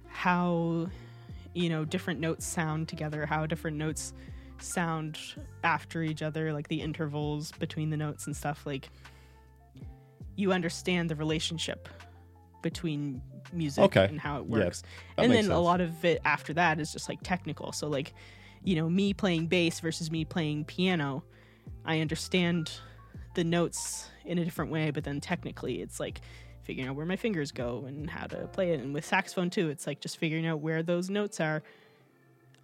how you know different notes sound together, how different notes sound after each other, like the intervals between the notes and stuff, like you understand the relationship between music Okay. and how it works. that and then makes a lot of it after that is just like technical. So like, you know, me playing bass versus me playing piano, I understand the notes in a different way, but then technically it's like figuring out where my fingers go and how to play it. And with saxophone too, it's like just figuring out where those notes are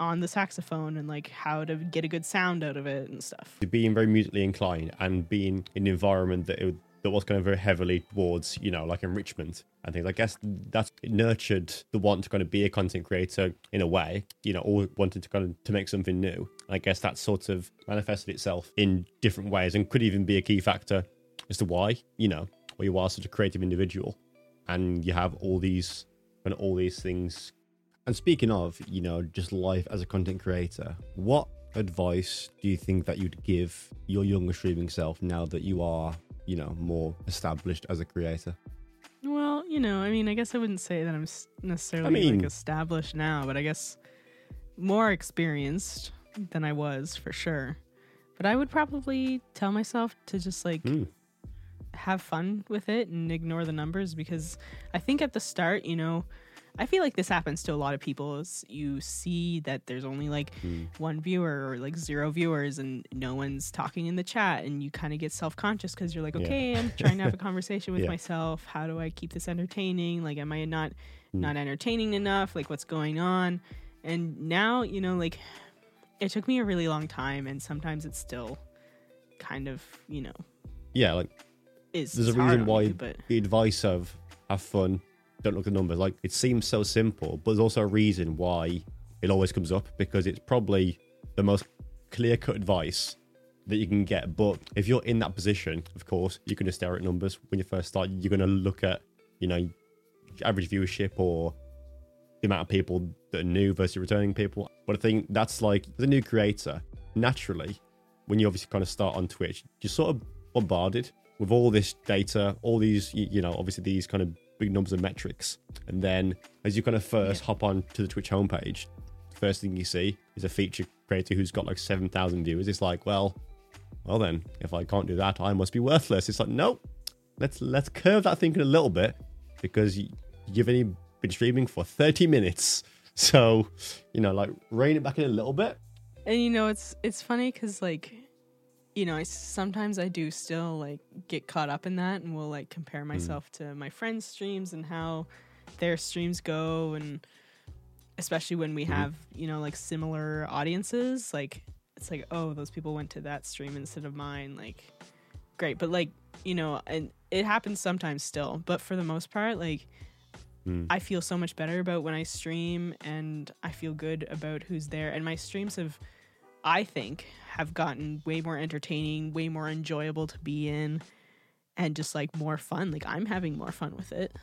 on the saxophone and like how to get a good sound out of it and stuff. being very musically inclined and being in an environment that it, that was kind of very heavily towards you know like enrichment and things. I guess that's nurtured the want to kind of be a content creator in a way, you know, or wanted to kind of to make something new. I guess that sort of manifested itself in different ways and could even be a key factor as to why you know why you are such a creative individual and you have all these and all these things. And speaking of, you know, just life as a content creator, what advice do you think that you'd give your younger streaming self now that you are, you know, more established as a creator? Well, you know, I mean, I guess I wouldn't say that I'm necessarily mean- like established now, but I guess more experienced than I was for sure. But I would probably tell myself to just like Mm. have fun with it and ignore the numbers because I think at the start, you know, I feel like this happens to a lot of people is you see that there's only like Mm. one viewer or like zero viewers and no one's talking in the chat and you kind of get self-conscious because you're like Yeah. okay i'm trying to have a *laughs* conversation with Yeah. myself how do i keep this entertaining like am i not Mm. not entertaining enough like what's going on and now you know like it took me a really long time and sometimes it's still kind of you know Yeah, like is there's a reason why but the advice of have fun, don't look at the numbers. Like it seems so simple, but there's also a reason why it always comes up because it's probably the most clear cut advice that you can get. But if you're in that position, of course, you're going to stare at numbers when you first start. You're going to look at, you know, average viewership or the amount of people that are new versus returning people. But I think that's like, a new creator, naturally, when you obviously kind of start on Twitch, you're sort of bombarded with all this data, all these, you know, obviously these kind of big numbers of metrics. And then as you kind of first hop on to the Twitch homepage, the first thing you see is a feature creator who's got like 7,000 viewers. It's like, well, well then, if I can't do that, I must be worthless. It's like, nope, let's let's curve that thinking a little bit because you've only been streaming for 30 minutes. So, you know, like rein it back in a little bit And you know, it's it's funny because like, you know, I sometimes I do still like get caught up in that, and will like compare myself to my friends' streams and how their streams go, and especially when we have you know like similar audiences, like it's like oh those people went to that stream instead of mine, like great, but like you know, and it happens sometimes still, but for the most part, like. Mm. I feel so much better about when I stream and I feel good about who's there. And my streams have, I think, have gotten way more entertaining, way more enjoyable to be in, and just like more fun. Like I'm having more fun with it.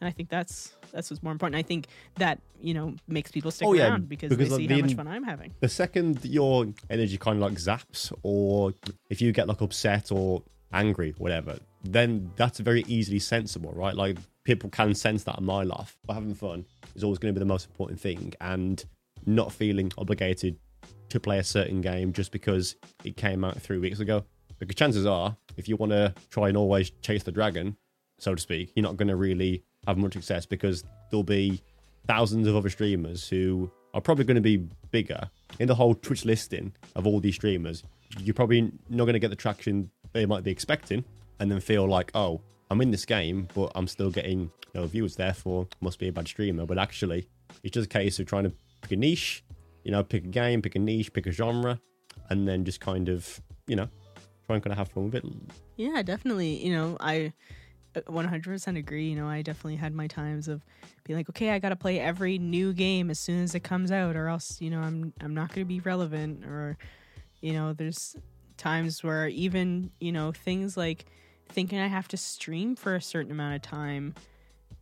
And I think that's that's what's more important. I think that, you know, makes people stick Oh, yeah, around because, because they see the how much fun I'm having. The second your energy kind of like zaps, or if you get like upset or angry, whatever, then that's very easily sensible, right? Like people can sense that in my life. But having fun is always going to be the most important thing, and not feeling obligated to play a certain game just because it came out three weeks ago. Because chances are, if you want to try and always chase the dragon, so to speak, you're not going to really have much success because there'll be thousands of other streamers who are probably going to be bigger in the whole Twitch listing of all these streamers. You're probably not going to get the traction they might be expecting, and then feel like, oh, I'm in this game, but I'm still getting no viewers. Therefore, must be a bad streamer. But actually, it's just a case of trying to pick a niche, you know, pick a game, pick a niche, pick a genre, and then just kind of, you know, try and kind of have fun with it. Yeah, definitely. You know, I uh, 100% agree. You know, I definitely had my times of being like, okay, I got to play every new game as soon as it comes out, or else, you know, I'm I'm not going to be relevant. Or, you know, there's times where even you know things like thinking I have to stream for a certain amount of time,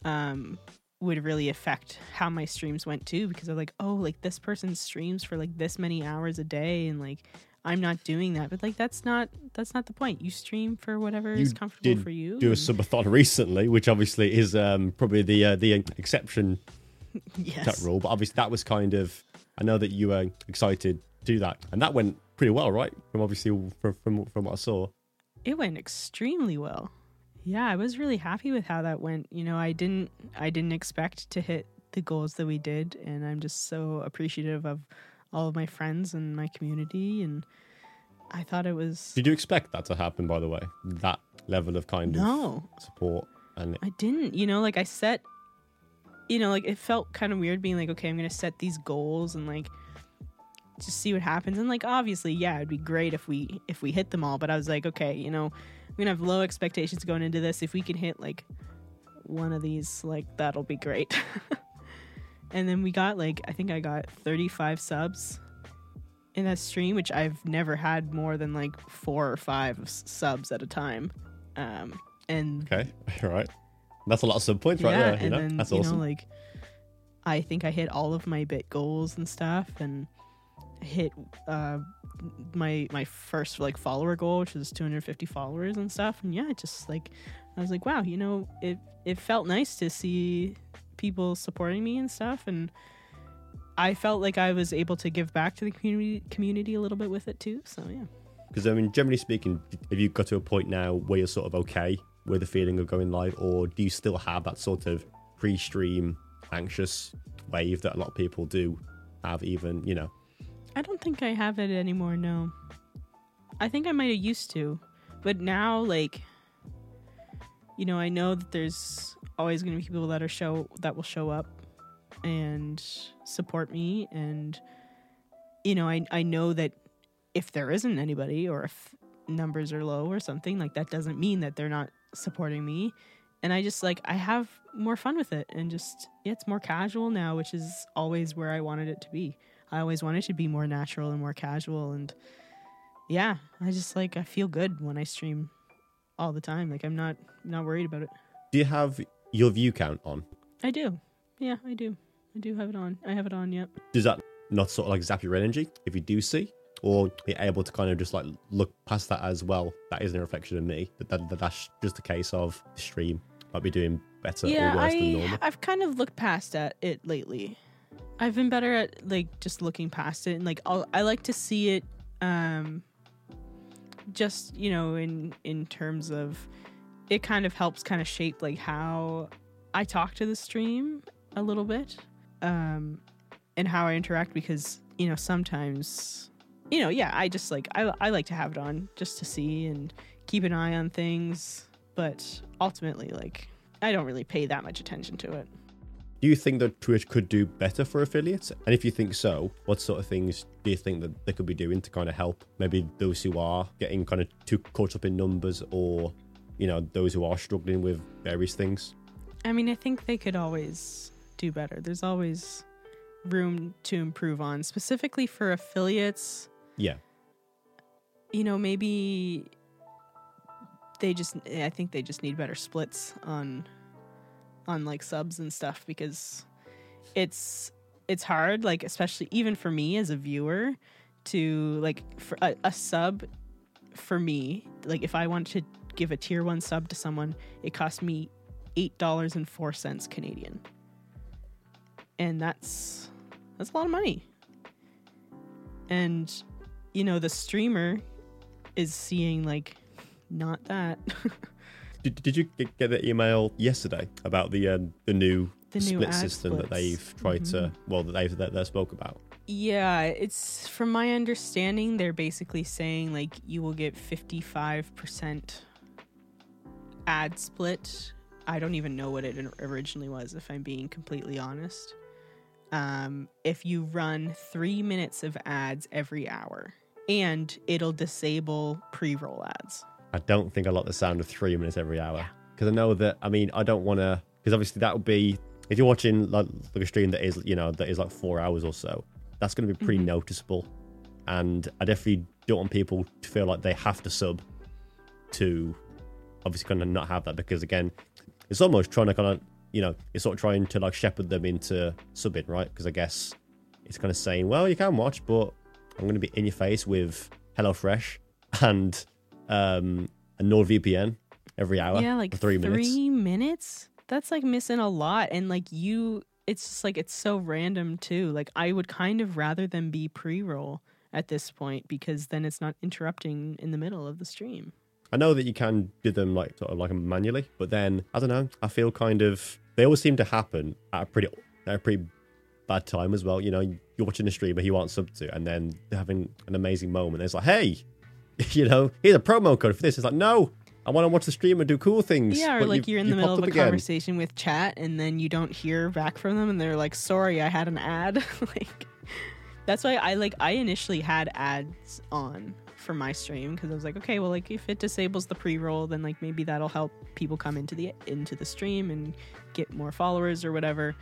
um, would really affect how my streams went too. Because I'm like, oh, like this person streams for like this many hours a day, and like. I'm not doing that, but like that's not that's not the point. You stream for whatever You is comfortable for you. Do a subathon recently, which obviously is um, probably the uh, the exception *laughs* yes. that rule. But obviously, that was kind of. I know that you were excited to do that, and that went pretty well, right? From obviously from from, from what I saw. it went extremely well. Yeah, I was really happy with how that went. You know, I didn't I didn't expect to hit the goals that we did and I'm just so appreciative of all of my friends and my community and I thought it was Did you expect that to happen? By the way, that level of kind No. of support and I didn't. You know, like I set you know, like it felt kind of weird being like, okay, I'm going to set these goals and like just see what happens. And like obviously, yeah, it'd be great if we if we hit them all, but I was like, okay, you know, I'm going to have low expectations going into this. If we can hit like one of these, like that'll be great. *laughs* and then we got like I think I got 35 subs in that stream, which I've never had more than like 4 or five subs at a time. Um and okay, *laughs* all right, that's a lot of sub points right yeah, there. You and know, then that's you awesome. know, like I think I hit all of my bit goals and stuff, and hit uh, my my first like follower goal, which was 250 followers and stuff. And yeah, just like I was like, wow, you know, it it felt nice to see people supporting me and stuff, and I felt like I was able to give back to the community community a little bit with it too. So yeah. Because I mean, generally speaking, have you got to a point now where you're sort of okay with the feeling of going live, or do you still have that sort of pre-stream anxious wave that a lot of people do have? Even you know, I don't think I have it anymore, no. I think I might have used to. But now like you know, I know that there's always going to be people that are show that will show up and support me and you know, I I know that if there isn't anybody or if numbers are low or something, like that doesn't mean that they're not supporting me. And I just like I have more fun with it and just yeah, it's more casual now, which is always where I wanted it to be. I always wanted to be more natural and more casual and yeah, I just like I feel good when I stream all the time. Like I'm not not worried about it. do you have your view count on? I do. Yeah, I do. I do have it on. I have it on, yep. Does that not sort of like zap your energy if you do see? Or be able to kind of just like look past that as well. That isn't a reflection of me. That, that, that that's just a case of the stream might be doing better yeah, or worse than normal. I've kind of looked past at it lately. I've been better at like just looking past it and like I'll, I like to see it um just, you know, in in terms of it kind of helps kind of shape like how I talk to the stream a little bit um and how I interact because you know, sometimes, you know, yeah, I just like I I like to have it on just to see and keep an eye on things, but ultimately, like, I don't really pay that much attention to it. Do you think that Twitch could do better for affiliates? And if you think so, what sort of things do you think that they could be doing to kind of help maybe those who are getting kind of too caught up in numbers or, you know, those who are struggling with various things? I mean, I think they could always do better. There's always room to improve on, specifically for affiliates. Yeah. You know, maybe they just I think they just need better splits on on like subs and stuff because it's it's hard like especially even for me as a viewer to like for a, a sub for me like if I want to give a tier 1 sub to someone it costs me $8.04 Canadian. And that's that's a lot of money. And you know, the streamer is seeing like not that. *laughs* Did, did you get- the email yesterday about the uh, the new The split ad system that they've tried to Mhm. well that they've that they spoke about? yeah, it's from my understanding they're basically saying like you will get 55% ad split. I don't even know what it originally was if I'm being completely honest. Um, if you run 3 minutes of ads every hour and it'll disable pre-roll ads. I don't think I like the sound of three minutes every hour because I know that. I mean, I don't want to because obviously that would be if you're watching like, like a stream that is you know that is like four hours or so. That's going to be pretty Mhm. noticeable, and I definitely don't want people to feel like they have to sub to obviously kind of not have that because again, it's almost trying to kind of you know it's sort of trying to like shepherd them into subbing, right? Because I guess it's kind of saying, well, you can watch, but I'm going to be in your face with HelloFresh and um, a NordVPN every hour yeah, like for three minutes. Three minutes? That's like missing a lot. And like you, it's just like it's so random too. Like I would kind of rather them be pre roll at this point because then it's not interrupting in the middle of the stream. I know that you can do them like sort of like manually, but then I don't know. I feel kind of they always seem to happen at a pretty at a pretty bad time as well. You know, you're watching a streamer you aren't sub to, and then they're having an amazing moment. It's like, hey, *laughs* you know, here's a promo code for this. It's like, no, I want to watch the stream and do cool things. Yeah, or but like you- you're in the middle of a again. conversation with chat and then you don't hear back from them and they're like, sorry, I had an ad. *laughs* like that's why I like I initially had ads on for my stream because I was like, okay, well like if it disables the pre-roll, then like maybe that'll help people come into the into the stream and get more followers or whatever.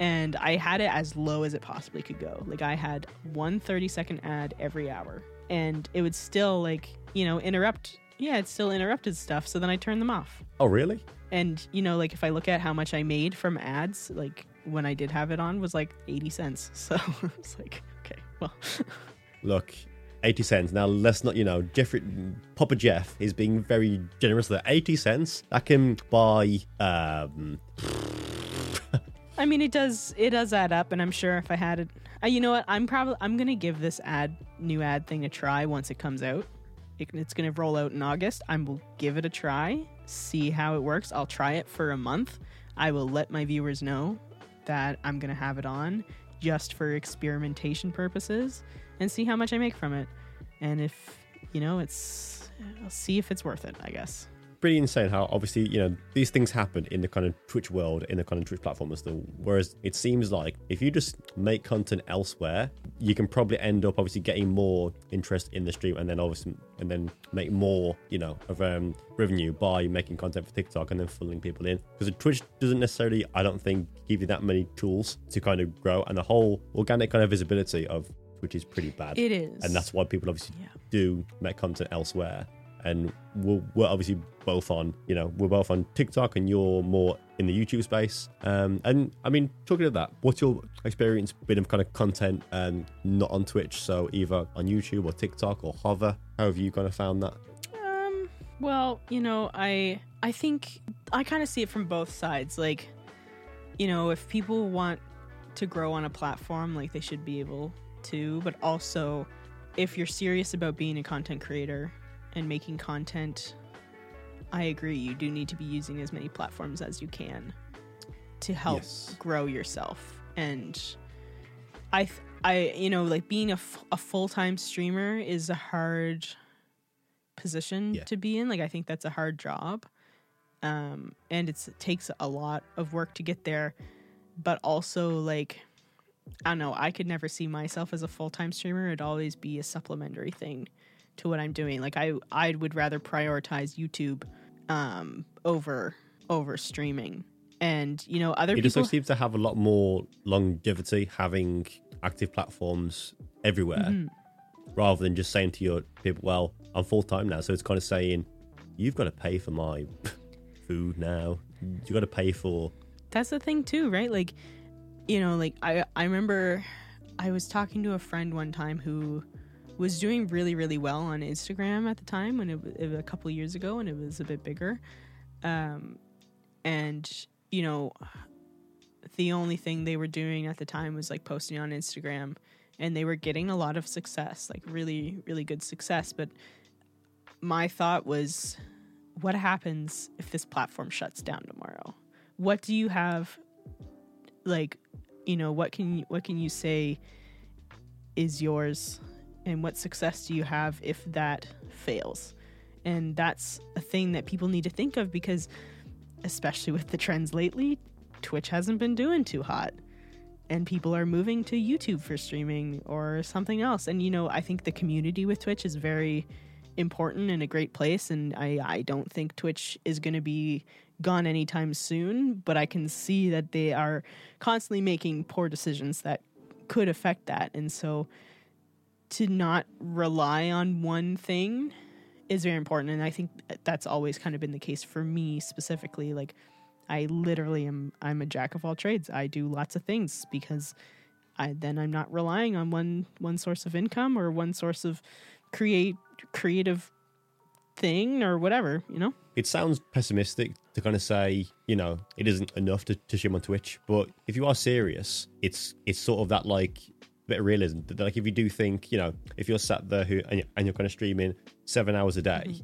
And I had it as low as it possibly could go. Like I had one 30 second ad every hour. And it would still like, you know, interrupt yeah, it still interrupted stuff, so then I turned them off. Oh, really? And you know, like if I look at how much I made from ads, like when I did have it on was like 80 cents. *laughs* So it's like, okay, well, *laughs* Look, 80 cents. Now, let's not, you know, Jeffrey, Papa Jeff is being very generous there. 80 cents, I can buy, um, *laughs* I mean, it does it does add up, and I'm sure if I had it, uh, you know what, I'm probably I'm gonna give this ad new ad thing a try once it comes out. It, it's gonna roll out in August. I will give it a try, see how it works. I'll try it for a month. I will let my viewers know that I'm gonna have it on just for experimentation purposes and see how much I make from it. And if you know, it's I'll see if it's worth it. I guess. Pretty insane how obviously you know these things happen in the kind of twitch world in the kind of twitch platform and stuff whereas it seems like if you just make content elsewhere you can probably end up obviously getting more interest in the stream and then obviously and then make more you know of um revenue by making content for tiktok and then funneling people in. Because twitch doesn't necessarily i don't think give you that many tools to kind of grow and the whole organic kind of visibility of twitch is pretty bad. It is, and that's why people obviously Yeah. do make content elsewhere and we're, we're obviously both on you know we're both on tiktok and you're more in the youtube space. Um and i mean talking of that what's your experience been of kind of content and not on twitch? So either on youtube or tiktok or hover how have you kind of found that? Um, well, you know, I I think I kind of see it from both sides. Like, you know, if people want to grow on a platform, like they should be able to, but also if you're serious about being a content creator and making content, I agree you do need to be using as many platforms as you can to help Yes. grow yourself. And I th- I you know like being a, f- a full time streamer is a hard position Yeah. to be in. Like I think that's a hard job, um, and it's, it takes a lot of work to get there. But also like I don't know, I could never see myself as a full time streamer. It'd always be a supplementary thing to what I'm doing. Like I I would rather prioritize YouTube um, over over streaming. And you know other people It people just seems to have a lot more longevity having active platforms everywhere Mm-hmm. rather than just saying to your people, well, I'm full time now. So it's kind of saying, you've got to pay for my *laughs* food now. You've got to pay for. that's the thing too right like you know like i i remember i was talking to a friend one time who was doing really really well on instagram at the time when it, it was a couple years ago and it was a bit bigger. Um and you know the only thing they were doing at the time was like posting on instagram and they were getting a lot of success like really really good success. But my thought was what happens if this platform shuts down tomorrow? What do you have like you know what can you what can you say is yours and what success do you have if that fails? And that's a thing that people need to think of because especially with the trends lately twitch hasn't been doing too hot. And people are moving to youtube for streaming or something else. And you know i think the community with twitch is very important and a great place. And i, I don't think twitch is going to be gone anytime soon but i can see that they are constantly making poor decisions that could affect that. And so to not rely on one thing is very important and i think that's always kind of been the case for me specifically like i literally am i'm a jack of all trades i do lots of things because i then i'm not relying on one one source of income or one source of create creative thing or whatever you know It sounds pessimistic to kind of say, you know, it isn't enough to, to stream on Twitch. But if you are serious, it's it's sort of that like bit of realism. That, Like if you do think, you know, if you're sat there who and you're, and you're kind of streaming seven hours a day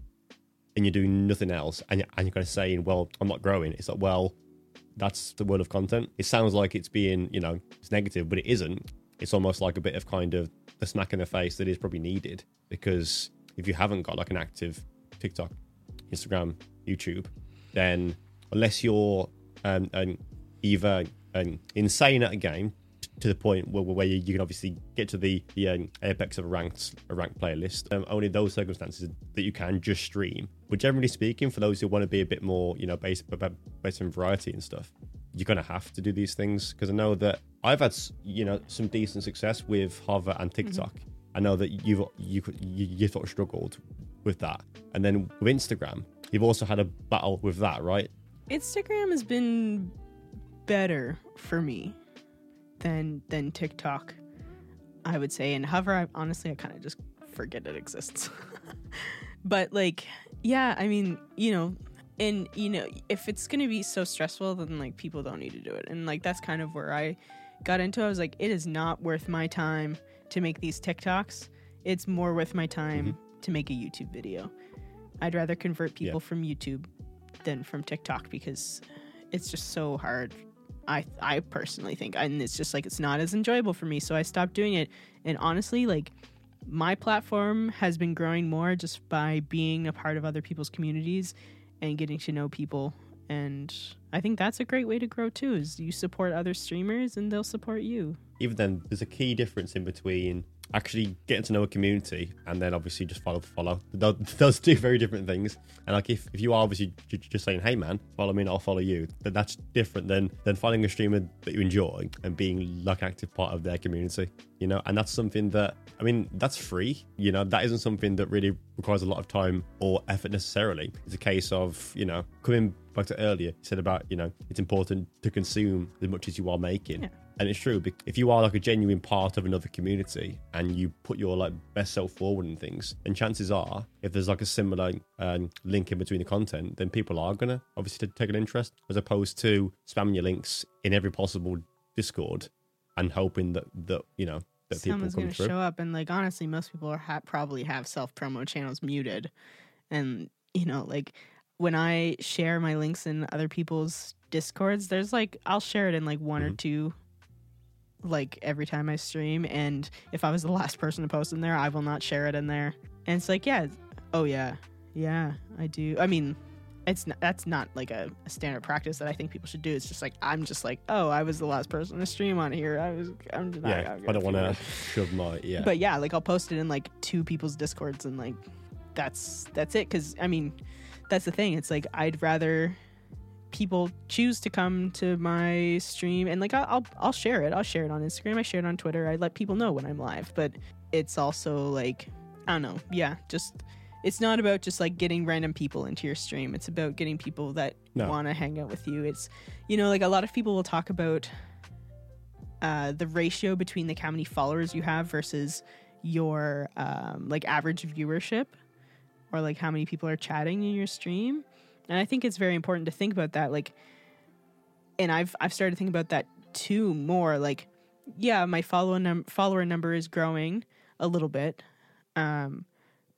and you're doing nothing else and you're, and you're kind of saying, well, I'm not growing. It's like, well, that's the world of content. It sounds like it's being, you know, it's negative, but it isn't. It's almost like a bit of kind of the smack in the face that is probably needed because if you haven't got like an active TikTok, Instagram, YouTube, then unless you're um, um, either um, insane at a game to the point where, where you, you can obviously get to the, the um, apex of a ranked a ranked player list, um, only those circumstances that you can just stream. But generally speaking, for those who want to be a bit more, you know, based based on variety and stuff, you're gonna have to do these things because I know that I've had you know some decent success with Hover and TikTok. I know that you've you you, you sort of struggled with that, and then with Instagram, you've also had a battle with that, right? Instagram has been better for me than than TikTok. I would say, and Hover, I, honestly, I kind of just forget it exists. *laughs* but like, yeah, I mean, you know, and you know, if it's gonna be so stressful, then like people don't need to do it, and like that's kind of where I got into. I was like, it is not worth my time to make these TikToks. It's more worth my time mm-hmm. to make a YouTube video. I'd rather convert people from YouTube than from TikTok because it's just so hard. I I personally think, and it's just like it's not as enjoyable for me, so I stopped doing it. And honestly, like my platform has been growing more just by being a part of other people's communities and getting to know people. And I think that's a great way to grow too. Is you support other streamers and they'll support you. even then, there's a key difference in between actually getting to know a community and then obviously just follow for follow. *laughs* Those, two very different things. And like if, if you are obviously just saying, "Hey man, follow me and I'll follow you," then that's different than than finding a streamer that you enjoy and being like an active part of their community. You know, and that's something that I mean, that's free. You know, that isn't something that really requires a lot of time or effort necessarily. It's a case of you know coming back to earlier, you said about you know it's important to consume as much as you are making. Yeah. And it's true. If you are like a genuine part of another community and you put your like best self forward and things, then chances are, if there's like a similar um, link in between the content, then people are gonna obviously take an interest, as opposed to spamming your links in every possible Discord and hoping that that you know that Someone's people gonna through. show up, and like honestly, most people are ha- probably have self promo channels muted, and you know, like when I share my links in other people's discords, there's like I'll share it in like one or Mhm. two like every time I stream. And if I was the *laughs* last person to post in there, I will not share it in there. And it's like, yeah, oh yeah, yeah, I do. I mean, it's not, that's not like a, a standard practice that I think people should do. It's just like I'm just like, oh, I was the last person to stream on here. I was, I'm just not, yeah, I don't want to shove my yeah. but yeah, like I'll post it in like two people's discords and like that's that's it. Because I mean, that's the thing. It's like I'd rather people choose to come to my stream and like I'll I'll, I'll share it. I'll share it on Instagram. I share it on Twitter. I let people know when I'm live. But it's also like I don't know. Yeah, just it's not about just like getting random people into your stream. It's about getting people that No. want to hang out with you. It's you know like a lot of people will talk about uh, the ratio between like how many followers you have versus your um, like average viewership or like how many people are chatting in your stream and i think it's very important to think about that like and i've i've started thinking about that too more like yeah my follow num- follower number is growing a little bit um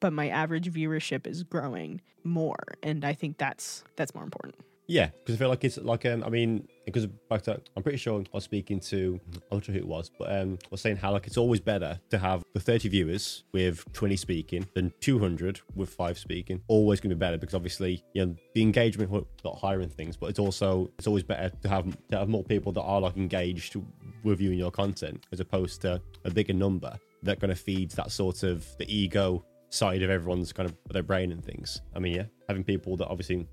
but my average viewership is growing more and i think that's that's more important Yeah, because I feel like it's like um, I mean, because back to I'm pretty sure I was speaking to I'm not sure who it was, but um, I was saying how like it's always better to have the 30 viewers with 20 speaking than 200 with five speaking. Always going to be better because obviously you know the engagement got higher and things, but it's also it's always better to have to have more people that are like engaged with you and your content as opposed to a bigger number that kind of feeds that sort of the ego side of everyone's kind of their brain and things. I mean, yeah, having people that obviously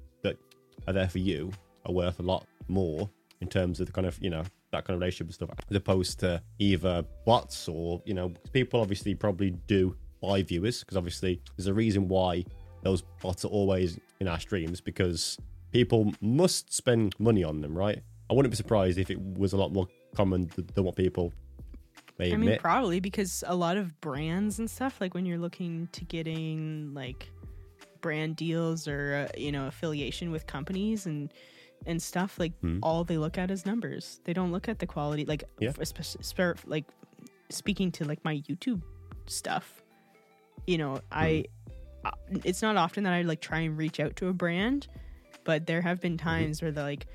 are there for you are worth a lot more in terms of the kind of you know that kind of relationship and stuff as opposed to either bots or you know people obviously probably do buy viewers because obviously there's a reason why those bots are always in our streams because people must spend money on them right? I wouldn't be surprised if it was a lot more common th- than what people may I mean, probably because a lot of brands and stuff, like when you're looking to getting like brand deals or uh, you know affiliation with companies and and stuff, like Hmm. all they look at is numbers. They don't look at the quality. Like, Yeah. espe- spe- like speaking to like my YouTube stuff, you know, I Hmm. uh, it's not often that I like try and reach out to a brand, but there have been Mm-hmm. times where they're like,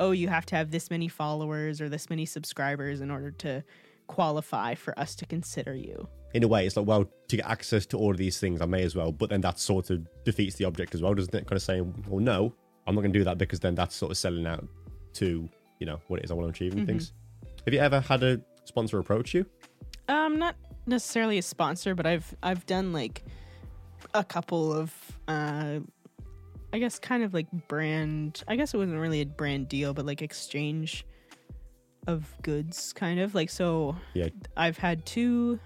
oh, you have to have this many followers or this many subscribers in order to qualify for us to consider you. In a way, it's like, well, to get access to all of these things, I may as well. But then that sort of defeats the object as well, doesn't it? Kind of saying, well, no, I'm not going to do that because then that's sort of selling out to, you know, what it is I want to achieve and things. Have you ever had a sponsor approach you? Um, not necessarily a sponsor, but I've I've done like a couple of uh I guess kind of like brand I guess it wasn't really a brand deal, but like exchange of goods kind of. Like so Yeah. I've had two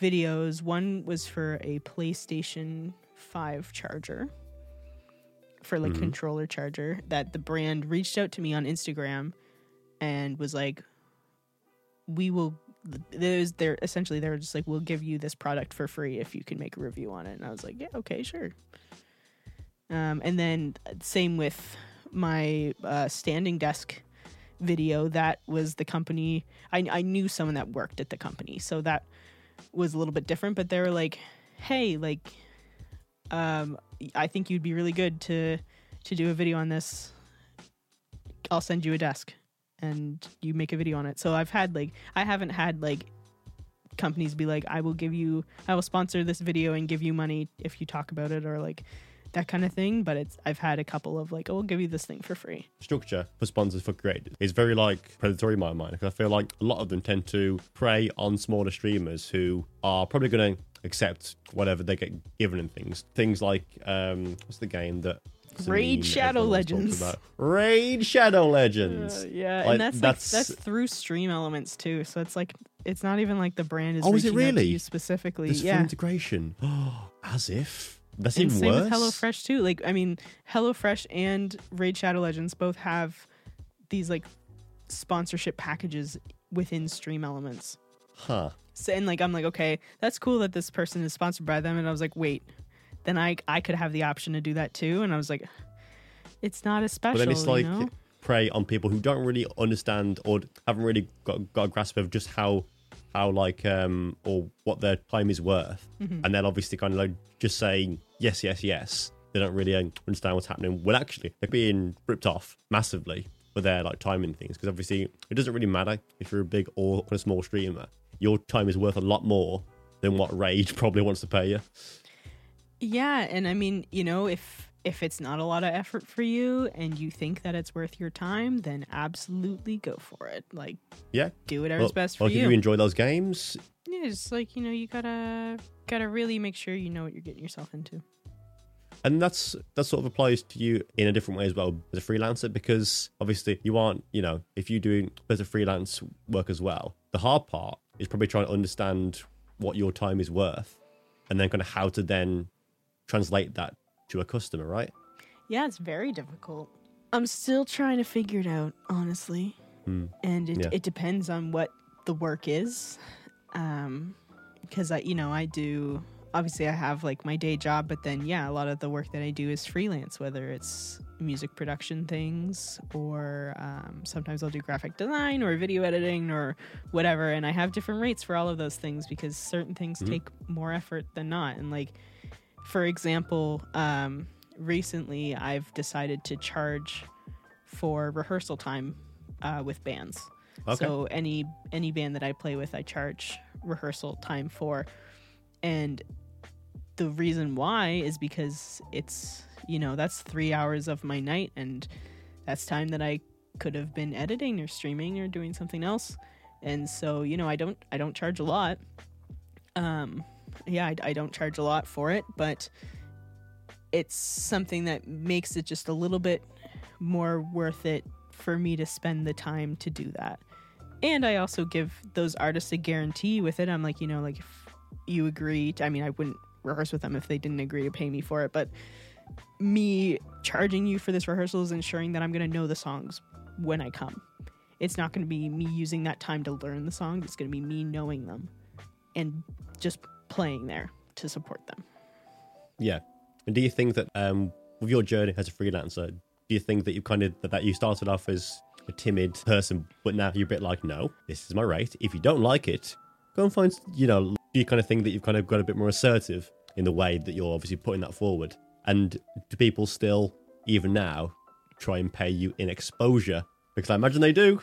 videos. One was for a PlayStation 5 charger. For like Mhm. controller charger that the brand reached out to me on Instagram and was like we will there's they're essentially they were just like we'll give you this product for free if you can make a review on it and i was like yeah okay sure um, and then same with my uh, standing desk video that was the company I, I knew someone that worked at the company so that was a little bit different but they were like hey like um, i think you'd be really good to to do a video on this i'll send you a desk and you make a video on it. So I've had like I haven't had like companies be like I will give you I will sponsor this video and give you money if you talk about it or like that kind of thing, but it's I've had a couple of like oh, we'll give you this thing for free. Structure for sponsors for creators is very like predatory in my mind because I feel like a lot of them tend to prey on smaller streamers who are probably going to accept whatever they get given and things. Things like um, what's the game that Raid Shadow Legends. Raid Shadow Legends. Uh, yeah, Like, and that's that's- like, that's through Stream Elements too. So it's like it's not even like the brand is Oh, is it reaching out to really? you specifically. There's yeah. integration. *gasps* As if and even same worse. with HelloFresh too. Like I mean, HelloFresh and Raid Shadow Legends both have these like sponsorship packages within Stream Elements. Huh. So, and like I'm like, okay, that's cool that this person is sponsored by them. And I was like, wait, then I I could have the option to do that too. And I was like, it's not as special. But then it's like you know? prey on people who don't really understand or haven't really got, got a grasp of just how how like um or what their time is worth, Mm-hmm. and then obviously kind of like just saying yes, yes, yes. They don't really understand what's happening. When actually they're being ripped off massively. for their like timing things because obviously it doesn't really matter if you're a big or a small streamer. Your time is worth a lot more than what Rage *laughs* probably wants to pay you. Yeah, and I mean, you know, if if it's not a lot of effort for you and you think that it's worth your time, then absolutely go for it. Like Yeah. do whatever's Well, best for like if you. you enjoy those games, yeah, it's like, you know, you gotta gotta really make sure you know what you're getting yourself into. and that's that sort of applies to you in a different way as well as a freelancer because obviously you aren't you know if you're doing as a freelance work as well the hard part is probably trying to understand what your time is worth and then kind of how to then translate that to a customer right Yeah, it's very difficult. I'm still trying to figure it out, honestly. And it, Yeah. it depends on what the work is. Um, because I, you know, I do, obviously I have like my day job, but then, yeah, a lot of the work that I do is freelance, whether it's music production things or um, sometimes I'll do graphic design or video editing or whatever. And I have different rates for all of those things because certain things take more effort than not. And like, for example, um, recently I've decided to charge for rehearsal time uh, with bands. Okay. So any any band that I play with, I charge rehearsal time for, and the reason why is because it's you know that's three hours of my night, and that's time that I could have been editing or streaming or doing something else, and so you know I don't I don't charge a lot. Um, yeah, I, I don't charge a lot for it, but it's something that makes it just a little bit more worth it for me to spend the time to do that. And I also give those artists a guarantee with it. I'm like, you know, like if you agree to, I mean, I wouldn't rehearse with them if they didn't agree to pay me for it, but me charging you for this rehearsal is ensuring that I'm going to know the songs when I come. It's not going to be me using that time to learn the songs, it's going to be me knowing them and just playing there to support them. yeah. And do you think that um with your journey as a freelancer do you think that you kind of that, you started off as a timid person but now you're a bit like no this is my rate if you don't like it go and find you know do you kind of think that you've kind of got a bit more assertive in the way that you're obviously putting that forward? And do people still even now try and pay you in exposure? Because i imagine they do.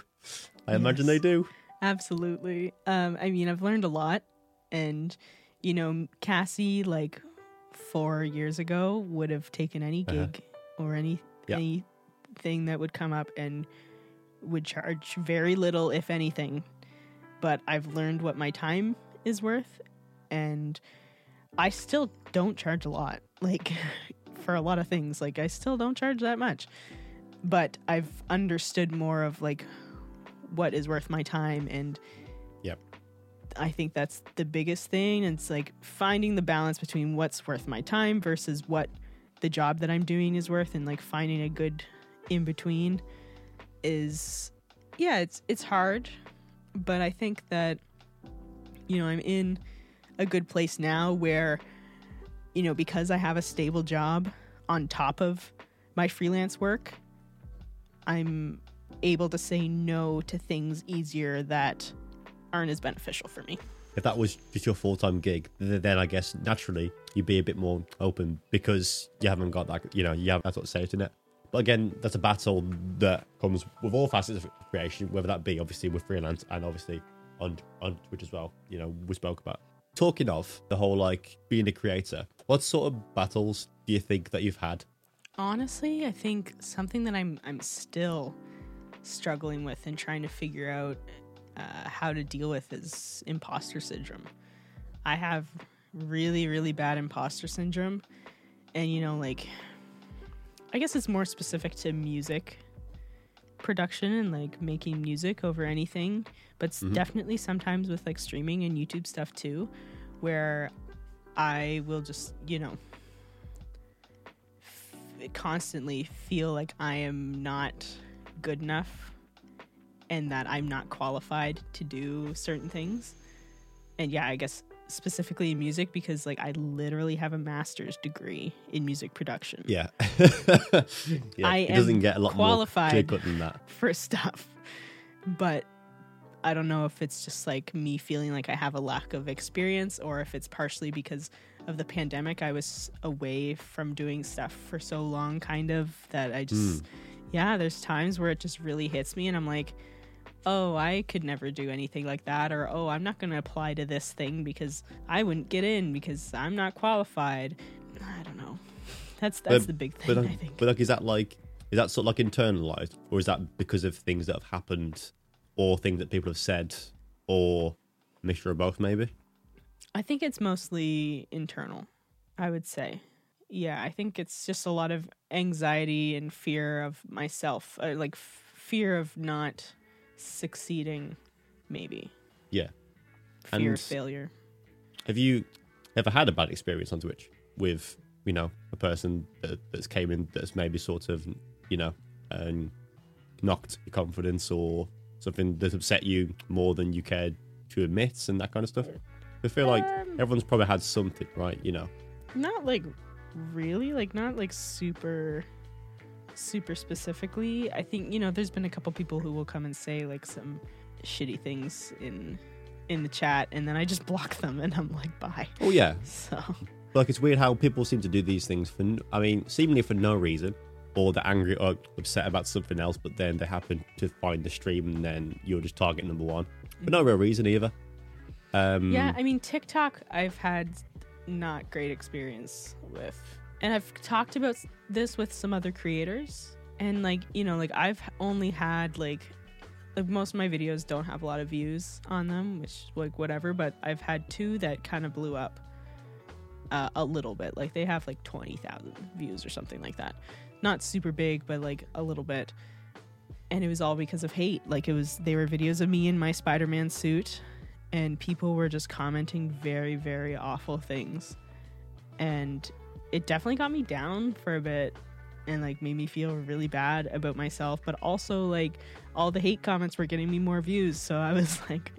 I imagine they do. Absolutely. Um, I mean, I've learned a lot, and you know, Cassie, like four years ago, would have taken any Uh-huh. gig or any Yeah. anything that would come up and would charge very little, if anything. But I've learned what my time is worth, and I still don't charge a lot. Like *laughs* for a lot of things, like I still don't charge that much. But I've understood more of like what is worth my time and. I think that's the biggest thing. And it's like finding the balance between what's worth my time versus what the job that I'm doing is worth and like finding a good in between is yeah, it's it's hard, but I think that you know, I'm in a good place now where you know, because I have a stable job on top of my freelance work, I'm able to say no to things easier that aren't as beneficial for me. if that was just your full-time gig then i guess naturally you'd be a bit more open because you haven't got that you know you have that sort of safety net. But again that's a battle that comes with all facets of creation whether that be obviously with freelance and obviously on on twitch as well you know we spoke about. Talking of the whole like being a creator what sort of battles do you think that you've had? Honestly, I think something that I'm I'm still struggling with and trying to figure out uh, how to deal with is imposter syndrome. I have really really bad imposter syndrome, and you know like I guess it's more specific to music production and like making music over anything, but it's definitely sometimes with like streaming and YouTube stuff too, where I will just you know constantly feel like I am not good enough and that I'm not qualified to do certain things. And yeah, I guess specifically in music because like I literally have a master's degree in music production yeah, *laughs* yeah I it doesn't am get a lot qualified. more than that for stuff. But I don't know if it's just like me feeling like I have a lack of experience or if it's partially because of the pandemic. I was away from doing stuff for so long, kind of, that I just, hmm. yeah, there's times where it just really hits me and I'm like, oh, I could never do anything like that. Or, oh, I'm not going to apply to this thing because I wouldn't get in because I'm not qualified. I don't know. That's that's But- the big thing, But, I like- think. but like, is that like is that sort of like internalized, or is that because of things that have happened, or things that people have said, or mixture of both? Maybe. I think it's mostly internal, I would say. Yeah, I think it's just a lot of anxiety and fear of myself, uh, like fear of not succeeding, maybe. Yeah. Fear And- of failure. Have you ever had a bad experience on Twitch with you know a person that, that's came in that's maybe sort of you know um, knocked your confidence or something that upset you more than you cared to admit and that kind of stuff? I feel like Um, everyone's probably had something, right? You know. Not like really, like not like super super specifically. I think, you know, there's been a couple people who will come and say like some shitty things in in the chat and then I just block them and I'm like bye. Oh yeah, So like it's weird how people seem to do these things for I mean seemingly for no reason. Or they're angry or upset about something else, but then they happen to find the stream, and then you're just target number one, but no real reason either. Um, Yeah, I mean TikTok I've had not great experience with. And I've talked about this with some other creators and like, you know, like I've only had like like most of my videos don't have a lot of views on them, which like whatever, but I've had two that kind of blew up uh, a little bit. Like they have like 20,000 views or something like that. Not super big, but like a little bit. And it was all because of hate. Like it was they were videos of me in my Spider-Man suit and people were just commenting very very awful things and it definitely got me down for a bit and like made me feel really bad about myself but also like all the hate comments were getting me more views. So i was *laughs* like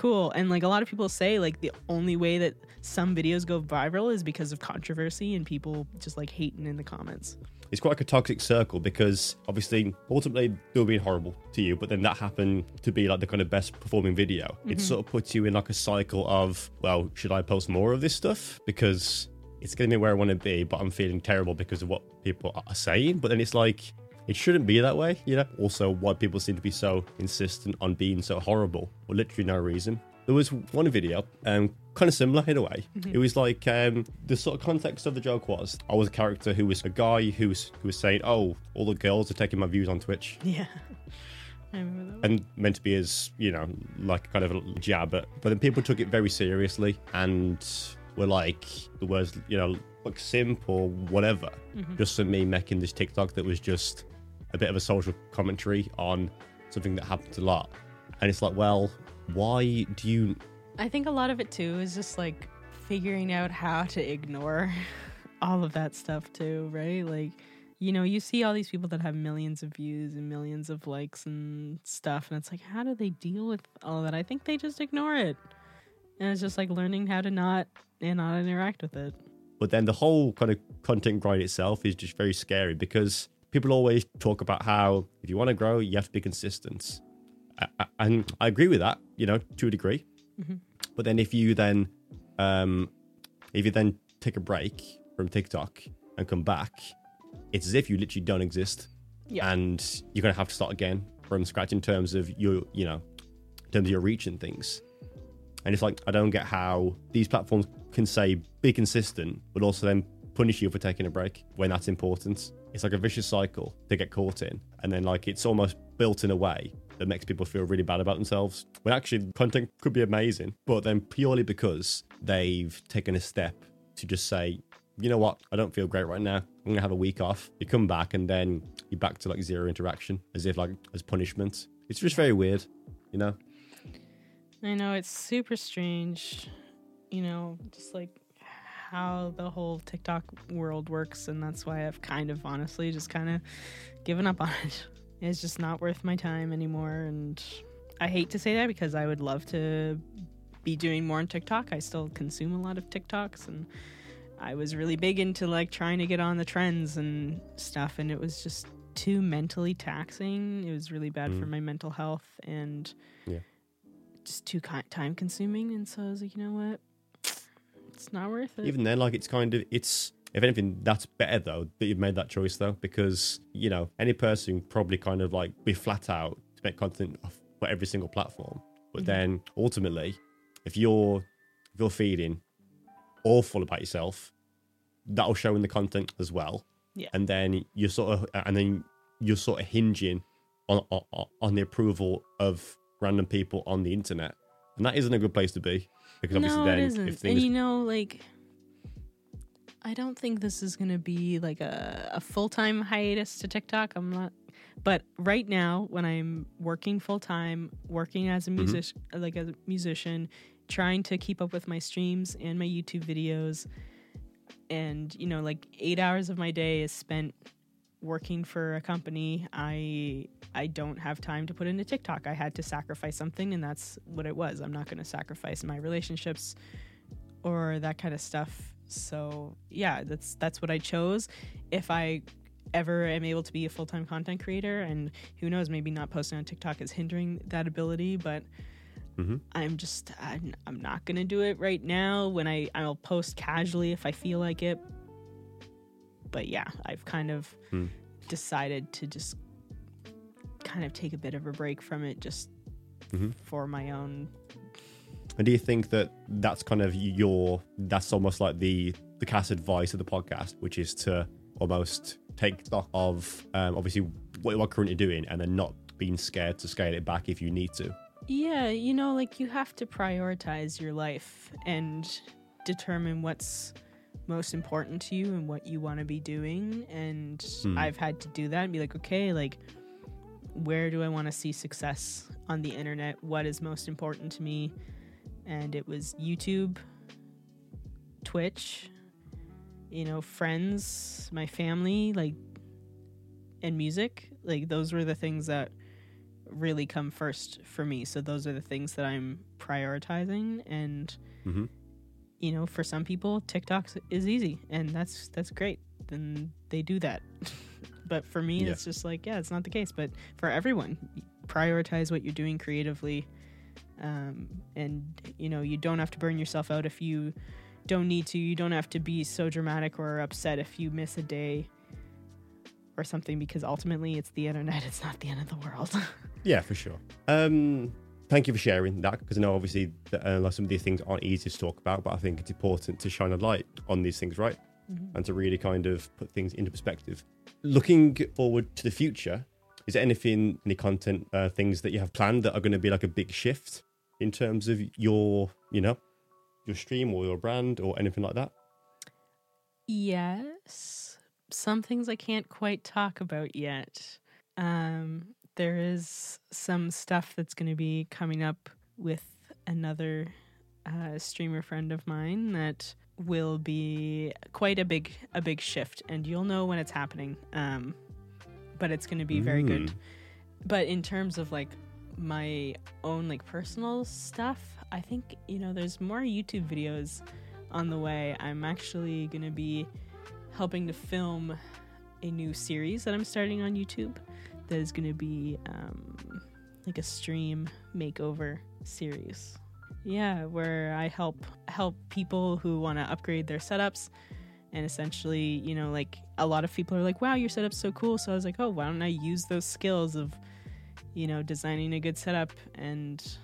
cool. And like a lot of people say like the only way that some videos go viral is because of controversy and people just like hating in the comments. It's quite like a toxic circle because obviously ultimately they'll be horrible to you but then that happened to be like the kind of best performing video. It mm-hmm. sort of puts you in like a cycle of well should i post more of this stuff? Because it's getting me where i want to be but i'm feeling terrible because of what people are saying. But then it's like it shouldn't be that way you know? Also why people seem to be so insistent on being so horrible for literally no reason. There was one video, um, kind of similar in a way. It was like um, the sort of context of the joke was I was a character who was a guy who was who was saying, "Oh, all the girls are taking my views on Twitch," yeah. *laughs* I remember that and meant to be as you know like kind of a jab at. But then people took it very seriously and were like the words, you know, like simp or whatever, mm-hmm. just for me making this TikTok that was just a bit of a social commentary on something that happens a lot. And it's like, well, why do you I think a lot of it too is just like figuring out how to ignore *laughs* all of that stuff too, right? Like, you know, you see all these people that have millions of views and millions of likes and stuff, and it's like, how do they deal with all of that? I think they just ignore it. And it's just like learning how to not and not interact with it. But then the whole kind of content grind itself is just very scary because people always talk about how if you want to grow, you have to be consistent. I- I- And I agree with that, you know, to a degree. But then if you then, um, if you then take a break from TikTok and come back, it's as if you literally don't exist. Yeah. And you're gonna have to start again from scratch in terms of your, you know, in terms of your reach and things. And it's like I don't get how these platforms can say be consistent, but also then punish you for taking a break when that's important. It's like a vicious cycle to get caught in, and then like it's almost built in a way that makes people feel really bad about themselves. When actually content could be amazing, but then purely because they've taken a step to just say, you know what, I don't feel great right now. I'm gonna have a week off. You come back and then you're back to like zero interaction, as if like as punishment. It's just very weird, you know. I know it's super strange, you know, just like how the whole TikTok world works, and that's why I've kind of honestly just kind of given up on it. *laughs* It's just not worth my time anymore, and I hate to say that because I would love to be doing more on TikTok. I still consume a lot of TikToks, and I was really big into like trying to get on the trends and stuff, and it was just too mentally taxing. It was really bad for mm. my mental health, and just too time consuming and so i was like you know what it's not worth it even then like it's kind of it's if anything, that's better though that you've made that choice though, because you know any person probably kind of like be flat out to make content for every single platform, but Mhm. then ultimately, if you're if you're feeling awful about yourself, that'll show in the content as well. Yeah. and then you're sort of and then you're sort of hinging on on, on the approval of random people on the internet, and that isn't a good place to be because obviously no, then it isn't. if and you know, like, I don't think this is gonna be like a, a full time hiatus to TikTok. I'm not, but right now, when I'm working full time, working as a Mhm. music, like a musician, trying to keep up with my streams and my YouTube videos, and you know, like eight hours of my day is spent working for a company. I I don't have time to put into TikTok. I had to sacrifice something, and that's what it was. I'm not going to sacrifice my relationships or that kind of stuff. So yeah, that's that's what I chose. If I ever am able to be a full time content creator, and who knows, maybe not posting on TikTok is hindering that ability, but Mhm. I'm just I'm, I'm not gonna do it right now. When I I'll post casually if I feel like it. But yeah, I've kind of Hmm. decided to just kind of take a bit of a break from it, just Mhm. for my own And do you think that that's kind of your that's almost like the the Cass advice of the podcast, which is to almost take stock of um, obviously what you are currently doing and then not being scared to scale it back if you need to. Yeah, you know, like you have to prioritize your life and determine what's most important to you and what you want to be doing. And Hmm. I've had to do that and be like, okay, like, where do I want to see success on the internet? What is most important to me? And it was YouTube, Twitch, you know, friends, my family, like, and music. Like, those were the things that really come first for me. So those are the things that I'm prioritizing and Mhm. You know, for some people TikTok is easy and that's that's great. Then they do that. *laughs* but for me Yeah. it's just like, yeah, it's not the case, but for everyone, prioritize what you're doing creatively. Um, and you know, you don't have to burn yourself out if you don't need to. You don't have to be so dramatic or upset if you miss a day or something because ultimately it's the *laughs* internet, it's not the end of the world. *laughs* Yeah, for sure. Um, thank you for sharing that because I know obviously that, uh, like some of these things aren't easy to talk about, but I think it's important to shine a light on these things, right? Mhm. And to really kind of put things into perspective. Looking forward to the future, is there anything, any content, uh, things that you have planned that are going to be like a big shift in terms of your, you know, your stream or your brand or anything like that? Yes. Some things I can't quite talk about yet. Um, there is some stuff that's going to be coming up with another uh, streamer friend of mine that will be quite a big a big shift and you'll know when it's happening um but it's going to be very good. Mm. but in terms of like my own like personal stuff i think you know there's more youtube videos on the way. I'm actually going to be helping to film a new series that i'm starting on youtube that is going to be um, like a stream makeover series yeah where i help help people who want to upgrade their setups and essentially you know like a lot of people are like wow your setup's so cool so i was like oh why don't i use those skills of you know designing a good setup and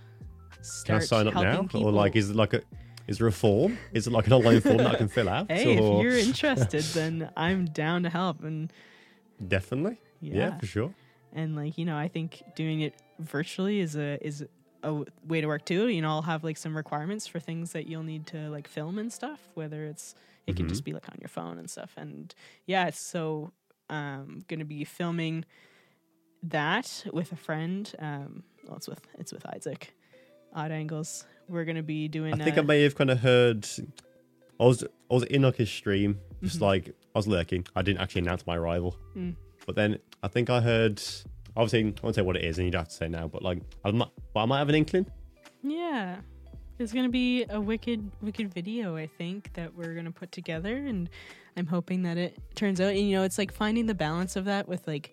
Can I start sign up now? people. Or like, is it like a, is there a form? Is it like an online form that I can fill out? *laughs* hey or... if you're *laughs* interested then i'm down to help and Definitely. yeah. yeah, for sure. And like you know i think doing it virtually is a is a way to work too you know i'll have like some requirements for things that you'll need to like film and stuff whether it's it can Mhm. just be like on your phone and stuff and yeah so um gonna be filming that with a friend um well it's with it's with isaac odd angles we're gonna be doing I think uh, I may have kind of heard. I was I was in like his stream, just Mhm. like I was lurking. I didn't actually announce my arrival, Mm. But then I think I heard. Obviously, I won't say what it is, and you'd have to say now. But like, I might, well, I might have an inkling. Yeah. It's gonna be a wicked, wicked video, I think, that we're gonna put together, and I'm hoping that it turns out. And you know, it's like finding the balance of that with like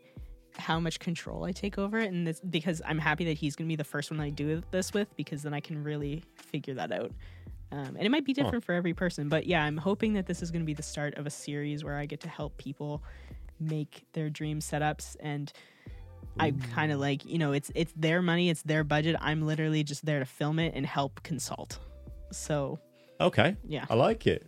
how much control I take over it, and this, because I'm happy that he's gonna be the first one I do this with, because then I can really figure that out. Um, and it might be different for every person, but yeah, I'm hoping that this is going to be the start of a series where I get to help people make their dream setups and I kind of like, you know, it's it's their money, it's their budget. I'm literally just there to film it and help consult. So, Okay. Yeah. I like it.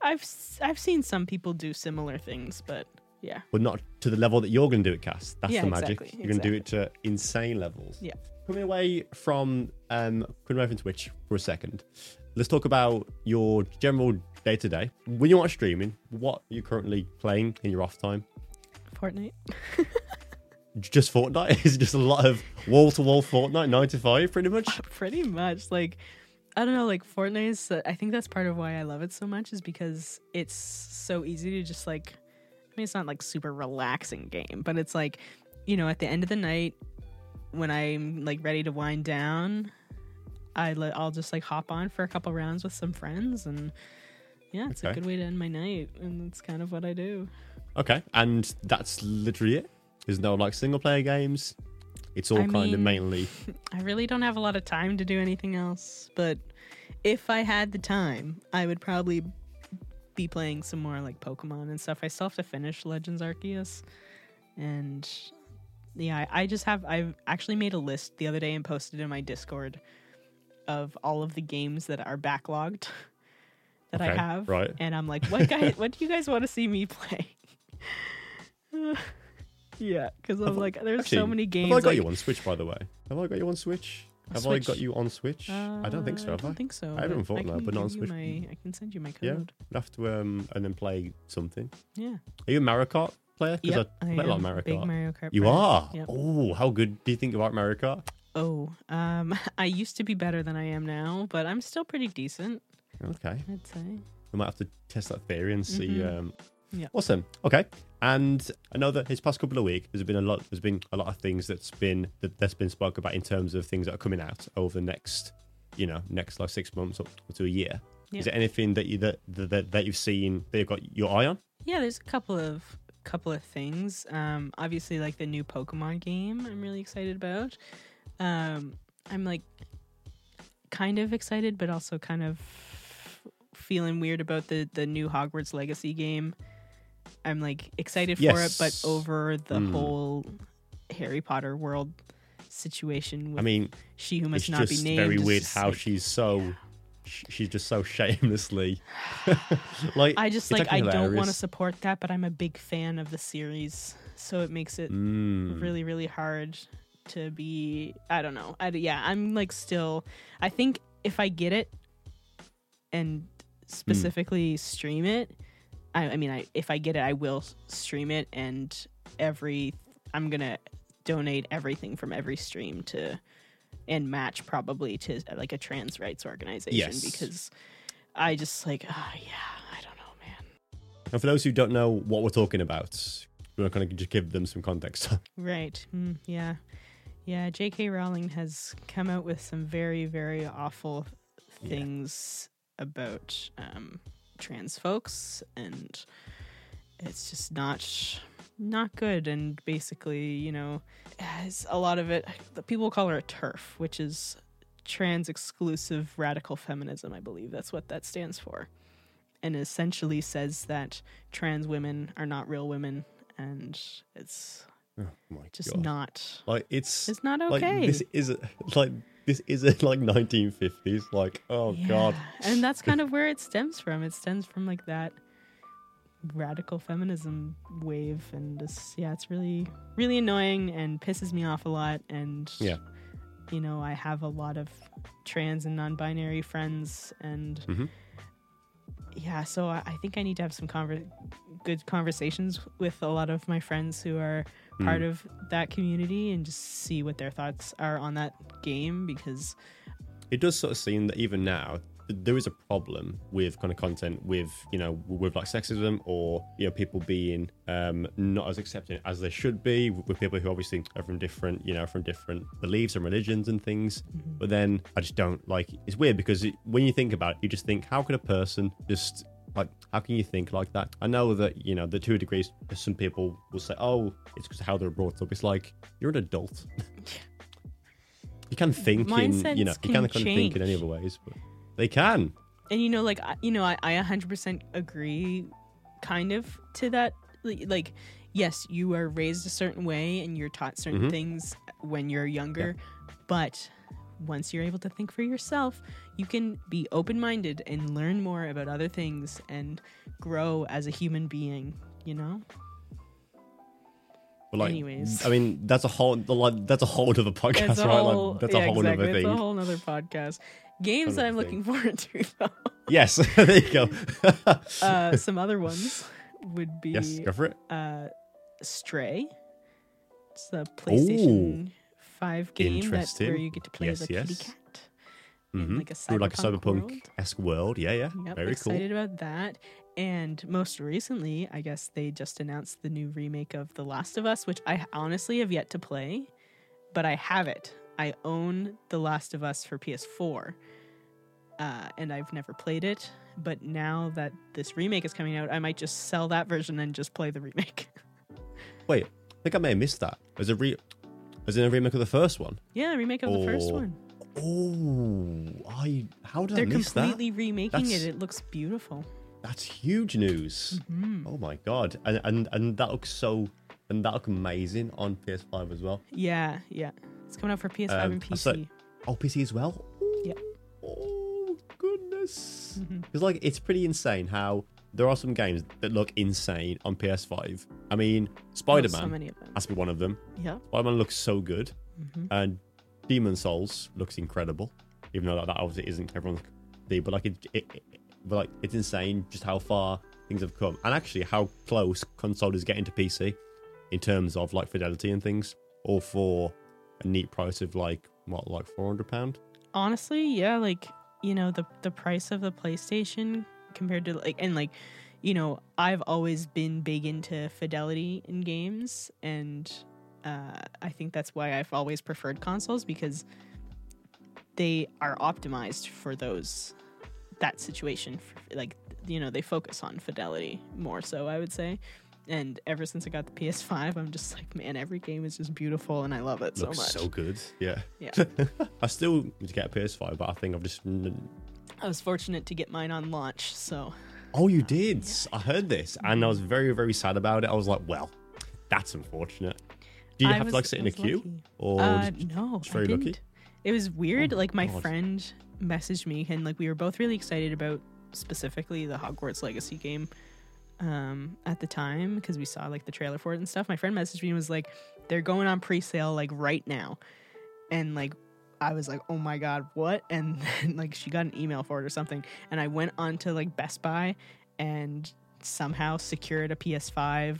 I've I've seen some people do similar things, but yeah. But not to the level that you're going to do it, Cass. That's Yeah, the magic. exactly, You're going to do it to insane levels. Yeah. Coming away from um, coming away from Twitch for a second, let's talk about your general day to day. When you're not streaming, what are you currently playing in your off time? Fortnite. Just Fortnite? *laughs* Is it just a lot of wall to wall Fortnite, nine to five, pretty much? *laughs* Pretty much. Like, I don't know, like Fortnite is, uh, I think that's part of why I love it so much is because it's so easy to just like, I mean, it's not like super relaxing game, but it's like, you know, at the end of the night when I'm like ready to wind down, I let, I'll just like hop on for a couple rounds with some friends and yeah, it's a good way to end my night. And that's kind of what I do. Okay, and that's literally it. There's no like single player games. It's all I kind of mainly. *laughs* I really don't have a lot of time to do anything else, but if I had the time, I would probably be playing some more like Pokemon and stuff. I still have to finish Legends Arceus, and yeah, I, I just have. I've actually made a list the other day and posted in my Discord of all of the games that are backlogged *laughs* that I have, right. And I'm like, what guy? what do you guys want to see me play? *laughs* yeah, because I'm Have- like, there's Actually, so many games. Have I got like- you on Switch, by the way? Have I got you on Switch? Have Switch? I got you on Switch? I don't think so. Uh, Have I I? don't think so. I haven't thought can but not on Switch. My, I can send you my Yeah. code. I'll have to um and then play something. Yeah. Are you a Mario Kart player? Because Yep, I play a lot of Mario Kart. Mario Kart. you player. are. Yep. Oh, how good do you think about Mario Kart? Oh, um, *laughs* I used to be better than I am now, but I'm still pretty decent. Okay, I'd say. we might have to test that theory and see. Mhm. Um, Yeah. Awesome. Okay. And I know that his past couple of weeks there's been a lot. There's been a lot of things that's been that that's been spoke about in terms of things that are coming out over the next, you know, next like six months up to a year. Yeah. Is there anything that you that, that that you've seen that you've got your eye on? Yeah, there's a couple of couple of things. Um, obviously, like the new Pokemon game, I'm really excited about. Um, I'm like kind of excited, but also kind of feeling weird about the the new Hogwarts Legacy game. I'm like excited for it, but over the Mm. whole Harry Potter world situation with I mean, she who must not be named. very weird how like- she's so sh- she's just so shamelessly *laughs* like I just like I actually don't want to support that, but I'm a big fan of the series, so it makes it Mm. really really hard to be. I don't know. I yeah, I'm like still. I think if I get it and specifically stream it, I, I mean, I if I get it, I will stream it, and every I'm gonna donate everything from every stream to and match probably to like a trans rights organization Yes. because I just like ah yeah I don't know man And for those who don't know what we're talking about, we're going to just give them some context. *laughs* right mm, yeah yeah J.K. Rowling has come out with some very very awful things about um, trans folks and it's just not not good. And basically you know has a lot of it the people call her a TERF which is trans exclusive radical feminism i believe. That's what that stands for. And essentially says that trans women are not real women and it's oh my just god! not Like it's it's not like okay this is like this isn't like 1950s. Like oh god, And that's kind of where it stems from. It stems from like that radical feminism wave and this yeah, it's really really annoying and pisses me off a lot and Yeah. you know, I have a lot of trans and non-binary friends and Mhm. yeah, so I, I think I need to have some conver- good conversations with a lot of my friends who are Part of that community and just see what their thoughts are on that game because it does sort of seem that even now there is a problem with kind of content with you know with like sexism or you know people being um not as accepting as they should be with people who obviously are from different you know from different beliefs and religions and things. But then i just don't like it's weird because it, when you think about it you just think how could a person just like how can you think like that? I know that you know the two degrees some people will say oh it's because of how they're brought up. It's like you're an adult. *laughs* You can think in you know Mindsets you can can kind of think in any other ways but They can. and you know like you know i, I 100% agree kind of to that. Like yes you are raised a certain way and you're taught certain Mhm. things when you're younger but once you're able to think for yourself you can be open-minded and learn more about other things and grow as a human being you know But like, Anyways. I mean, that's a whole that's a whole other podcast, a right? whole, like, that's yeah, a whole exactly. other It's a thing. whole other podcast. Games that I'm Another looking forward to, *laughs* though. Yes, *laughs* there you go. Uh, *laughs* some other ones would be yes, go for it. uh, Stray. It's the PlayStation Five game that Interesting. where you get to play Yes, as a kitty yes. cat. hmm like a Through like a cyberpunk esque world. Yeah, yeah. Yep, Very cool. excited about that. And most recently, I guess they just announced the new remake of The Last of Us, which I honestly have yet to play, but I have it. I own The Last of Us for PS4, uh, and I've never played it. But now that this remake is coming out, I might just sell that version and just play the remake. *laughs* Wait, I think I may have missed that. As a re, as in a remake of the first one. yeah, a remake of the first one. Oh, I how did They're I miss completely remaking That's- it. It looks beautiful. That's huge news. Mhm. Oh my god, and and and that looks so, and that looks amazing on PS5 as well. Yeah, yeah. It's coming out for PS5 Um, and PC. Oh, PC as well. Ooh. Yep. Oh goodness. Because like it's pretty insane how there are some games that look insane on PS5. I mean, Spider so Man them. has to be one of them. Yeah. Spider Man looks so good, Mhm. and Demon's Souls looks incredible. Even though that, that obviously isn't everyone's thing, but like it, it, it, but like it's insane just how far things have come, and actually how close console is getting to PC in terms of like fidelity and things, all for a neat price of like what, like four hundred pound. honestly yeah like you know the the price of the playstation compared to like and like you know i've always been big into fidelity in games and uh, i think that's why i've always preferred consoles because they are optimized for those that situation for, like you know they focus on fidelity more so i would say and ever since i got the ps5 i'm just like man every game is just beautiful and i love it so much so good. Yeah. Yeah. *laughs* I still need to get a PS5, but I think I've just. I was fortunate to get mine on launch so Oh, you did. I heard this, and I was very, very sad about it. I was like, well, that's unfortunate. Do you I have was- to like sit in a queue, lucky. or Uh, just- no, just very lucky? It was weird. Oh, like my God. friend messaged me, and like we were both really excited about specifically the Hogwarts Legacy game um, at the time because we saw like the trailer for it and stuff. My friend messaged me and was like, "They're going on pre-sale like right now," and like I was like, "Oh my god, what?" *laughs* And then like she got an email for it or something, and I went on to like Best Buy and somehow secured a PS5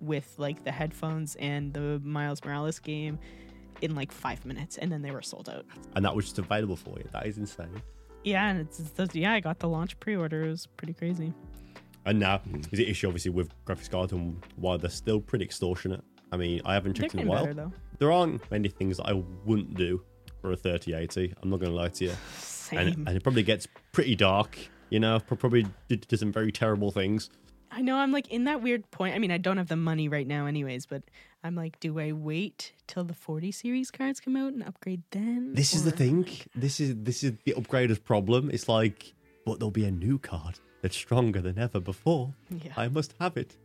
with like the headphones and the Miles Morales game in like five minutes, and then they were sold out. and that was just available for you. That is insane. Yeah, and it's, it's yeah, I got the launch pre-order. It was pretty crazy. And now is the issue obviously with graphics cards and why they're still pretty extortionate. I mean, I haven't checked in a while. better though. There aren't many things that I wouldn't do for a 3080. I'm not going to lie to you. Same. And, and it probably gets pretty dark. You know, probably did, some very terrible things. I know I'm like in that weird point. I mean, I don't have the money right now, anyways. But I'm like, do I wait till the 40 series cards come out and upgrade then? This is the thing. This is this is the upgrader's problem. It's like, but there'll be a new card that's stronger than ever before. Yeah. I must have it.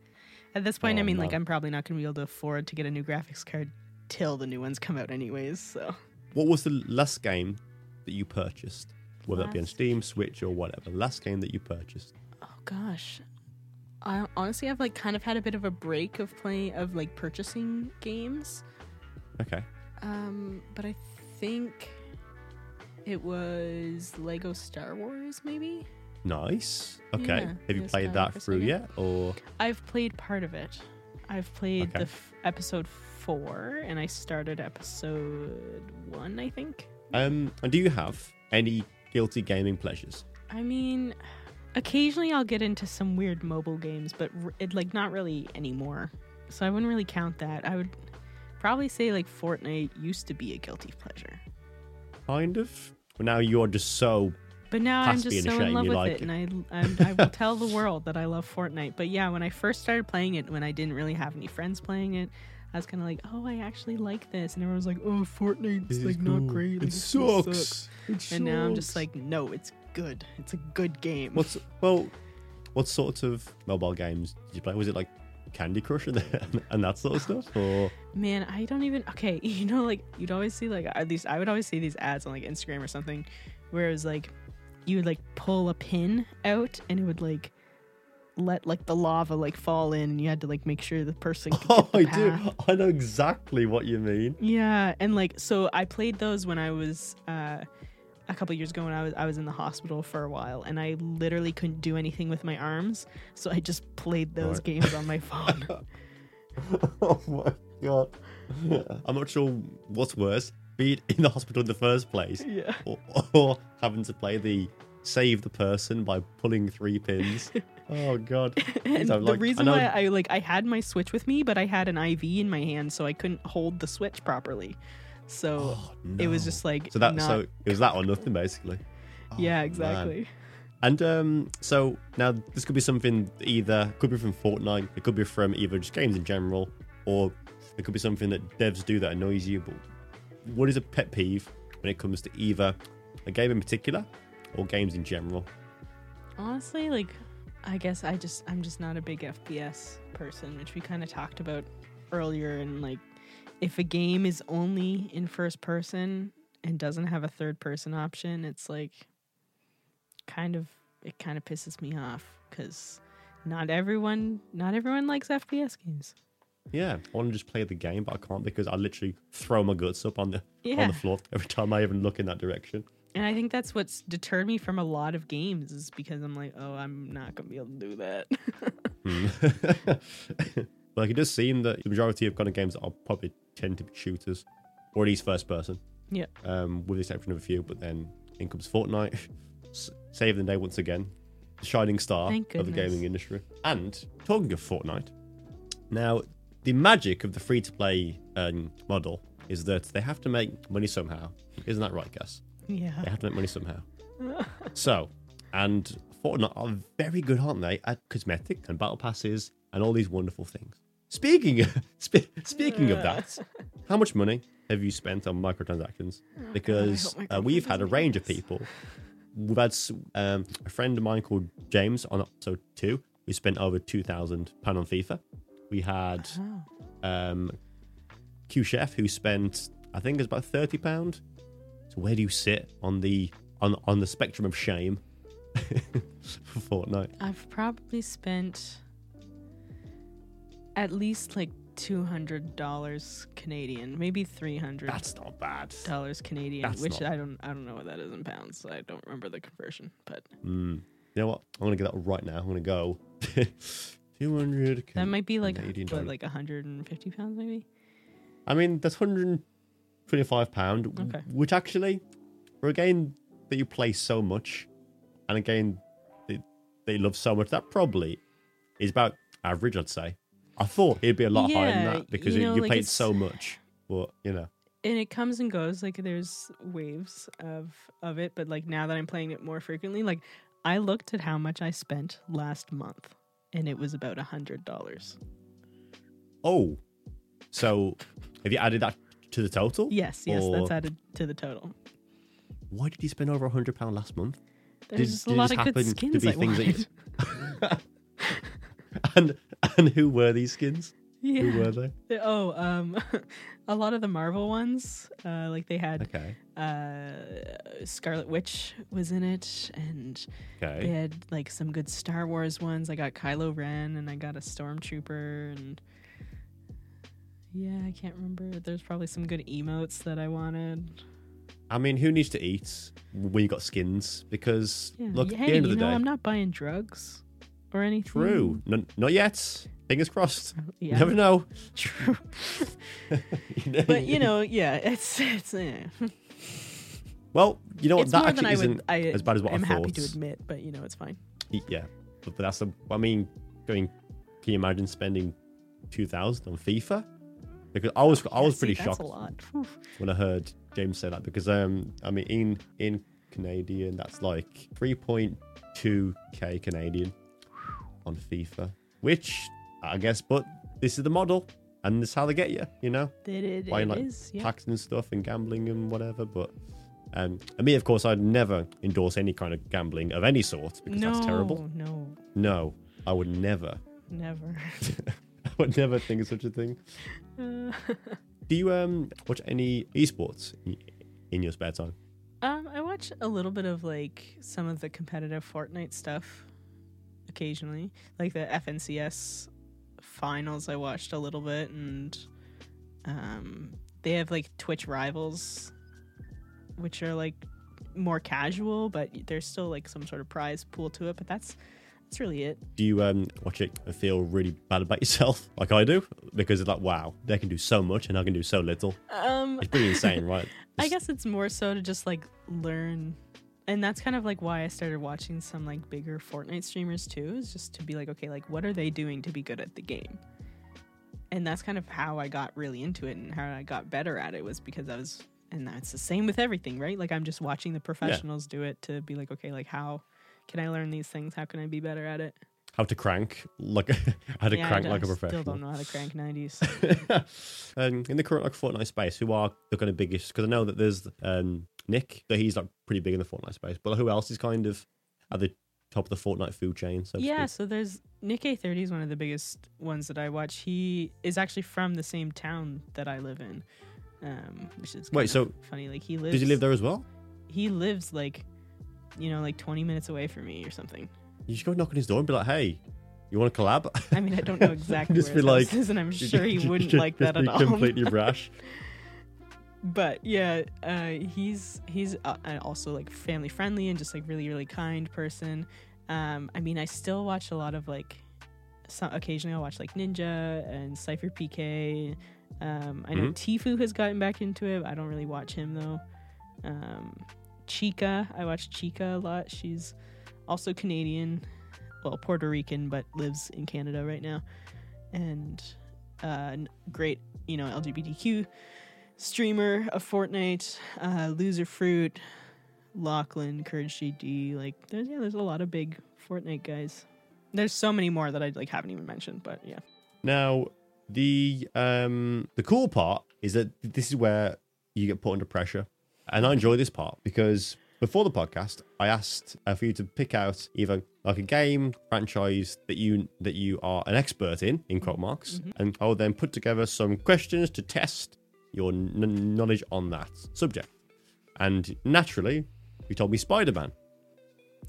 At this point, I Oh, mean, like. I'm probably not going to be able to afford to get a new graphics card till the new ones come out, anyways. So What was the last game that you purchased? Whether that be on Last Steam, Switch, or whatever. Last game that you purchased. Oh gosh. I honestly have like kind of had a bit of a break of playing of like purchasing games. Okay. Um, but I think it was Lego Star Wars maybe. Nice. Okay. Yeah, have you yes, played that through yet? Or I've played part of it. I've played Okay. the f- episode 4 and I started episode 1, I think. um and do you have any guilty gaming pleasures? I mean, occasionally I'll get into some weird mobile games, but it like not really anymore. So I wouldn't really count that. I would probably say like Fortnite used to be a guilty pleasure, Kind of. But now you're just so but now I'm just so in love with like it, and I and I will *laughs* tell the world that I love Fortnite. But yeah, when I first started playing it, when I didn't really have any friends playing it. I was kind of like, oh, I actually like this, and everyone was like, oh, Fortnite's like not great, like, It still sucks. It And now I'm just like, no, it's good. It's a good game. What's well, what sorts of mobile games did you play? Was it like Candy Crush and, *laughs* and that sort of stuff, or Man, I don't even. Okay, *laughs* you know, like you'd always see like at least I would always see these ads on like Instagram or something, where it was like you would like pull a pin out and it would like let like the lava like fall in and you had to like make sure the person. *laughs* Oh, the I path. do. *laughs* I know exactly what you mean. Yeah, and like so I played those when I was uh a couple years ago when I was I was in the hospital for a while and I literally couldn't do anything with my arms, so I just played those Right. games on my phone. *laughs* oh my god! I'm not sure what's worse: being in the hospital in the first place, yeah. or, or having to play the save the person by pulling three pins. Oh god! *laughs* And the like, I reason know- why I like I had my Switch with me, but I had an IV in my hand, so I couldn't hold the Switch properly. So Oh, it was just like so that not, so it was that or nothing basically. Oh, yeah, man. exactly. And um, so now this could be something either could be from Fortnite, it could be from either just games in general, or it could be something that devs do that annoys you. But what is a pet peeve when it comes to either a game in particular or games in general? Honestly, like I guess I just I'm just not a big FPS person, which we kind of talked about earlier. And like, if a game is only in first person and doesn't have a third person option, it's like kind of it kind of pisses me off because not everyone not everyone likes FPS games. Yeah, I want to just play the game, but I can't because I literally throw my guts up on the Yeah. on the floor every time I even look in that direction. And I think that's what's deterred me from a lot of games is because I'm like, oh, I'm not gonna be able to do that. Hmm. *laughs* like it does seem that the majority of kind of games are probably tend to be shooters, or at least first person. Yeah. Um, with the exception of a few, but then in comes Fortnite, *laughs* s- saving the day once again, the shining star of the gaming industry. And talking of Fortnite, now the magic of the free to play um, model is that they have to make money somehow. Isn't that right, Gus? Yeah. They have to make money somehow. so, and Fortnite are very good, aren't they, at cosmetic and battle passes and all these wonderful things. Speaking of, *laughs* spe- speaking of that, how much money have you spent on microtransactions? Because my uh, we've had a range of people. We've had um, a friend of mine called James on episode two who spent over two thousand pound on FIFA. We had Oh. um, Q Chef who spent I think it's about thirty pound. So where do you sit on the on on the spectrum of shame *laughs* for Fortnite? I've probably spent at least like two hundred dollars Canadian, maybe three hundred That's not bad. dollars Canadian, that's which not- I don't I don't know what that is in pounds. So I don't remember the conversion, but Mm. You know what? I'm gonna get that right now. I'm gonna go *laughs* two hundred. that might be like Canadian what, like hundred and fifty pounds, maybe. I mean, that's hundred twenty-five pound, Okay. which actually, for a game that you play so much, and a game that, you love so much, that probably is about average. I'd say. I thought it'd be a lot higher than that because you you, know, you like played so much. But you know, and it comes and goes like there's waves of of it but like now that i'm playing it more frequently like i looked at how much i spent last month and it was about a hundred dollars oh, so have you added that to the total? yes yes Or- that's added to the total Why did you spend over a hundred pound last month? there's just a lot of good happen to skins be I things that wanted. *laughs* And and who were these skins? Who were they? oh um *laughs* a lot of the marvel ones uh like they had Okay, uh scarlet witch was in it and They had like some good Star Wars ones. I got Kylo Ren and I got a Stormtrooper and yeah, I can't remember. There's probably some good emotes that I wanted. I mean, who needs to eat when you got skins? Because Yeah. look, hey, at the end of you the know, day, I'm not buying drugs or anything. true. N- not yet. Fingers crossed. You Yeah, never know. *laughs* true. *laughs* but you know, yeah, it's it's. Eh. well, you know what? it's that actually isn't would. I as bad as what I'm I happy to admit, but you know, it's fine. Yeah, but, but that's the. I mean, going. Can you imagine spending two thousand on FIFA? Because I was, I Yeah, was pretty that's shocked a lot. Whew. *laughs* when I heard James say that because um I mean in in Canadian that's like 3.2 k Canadian on FIFA, which I guess, but this is the model and this is how they get you, you know, it, it not is, yeah. taxing and stuff and gambling and whatever. But Um, and me, of course, I'd never endorse any kind of gambling of any sort because no, that's terrible. no, No, I would never. never. *laughs* I would never think of such a thing. *laughs* Do you um watch any esports in, in your spare time? um, I watch a little bit of like some of the competitive Fortnite stuff occasionally, like the FNCS finals. I watched a little bit, and um, they have like Twitch rivals, which are like more casual, but there's still like some sort of prize pool to it. But that's that's really it. Do you um watch it and feel really bad about yourself *laughs* like I do? Because it's like, wow, they can do so much and I can do so little. Um, It's pretty insane, right? *laughs* I guess it's more so to just like learn. And that's kind of like why I started watching some like bigger Fortnite streamers too, is just to be like, okay, like what are they doing to be good at the game? And that's kind of how I got really into it and how I got better at it was because I was, and that's the same with everything, right? Like I'm just watching the professionals do it to be like, okay, like how can I learn these things? How can I be better at it? How to crank like *laughs* how to Yeah, crank d- like a I professional. Still don't know how to crank 90s. *laughs* um, in the current like Fortnite space, who are the kind of biggest? Because I know that there's um, Nick, but he's like pretty big in the Fortnite space. But who else is kind of at the top of the Fortnite food chain? So yeah, so there's Nick A30 is one of the biggest ones that I watch. He is actually from the same town that I live in, um, which is Wait, of so funny. Like he lives. Did you live there as well? He lives like, you know, like 20 minutes away from me or something. You should go knock on his door and be like, "Hey, you want to collab?" I mean, I don't know *laughs* exactly Just where be like- is, and I'm *laughs* sure he wouldn't Just like that at all. Completely *laughs* brash. but yeah, uh, he's he's uh, also like family friendly and just like really really kind person. Um, I mean, I still watch a lot of like, some occasionally I'll watch like Ninja and SypherPK. Um, I know Mhm. Tfue has gotten back into it. I don't really watch him though. Um, Chica, I watch Chica a lot. She's also Canadian, well Puerto Rican, but lives in Canada right now, and uh, great you know LGBTQ streamer of Fortnite, uh, Loserfruit, Lachlan, CouRageJD. Like there's yeah, there's a lot of big Fortnite guys. There's so many more that I like haven't even mentioned, but yeah. Now, the um the cool part is that this is where you get put under pressure, and I enjoy this part because before the podcast, I asked uh, for you to pick out either like a game franchise that you that you are an expert in in quote marks, and I will then put together some questions to test your n- knowledge on that subject. And naturally, you told me Spider Man,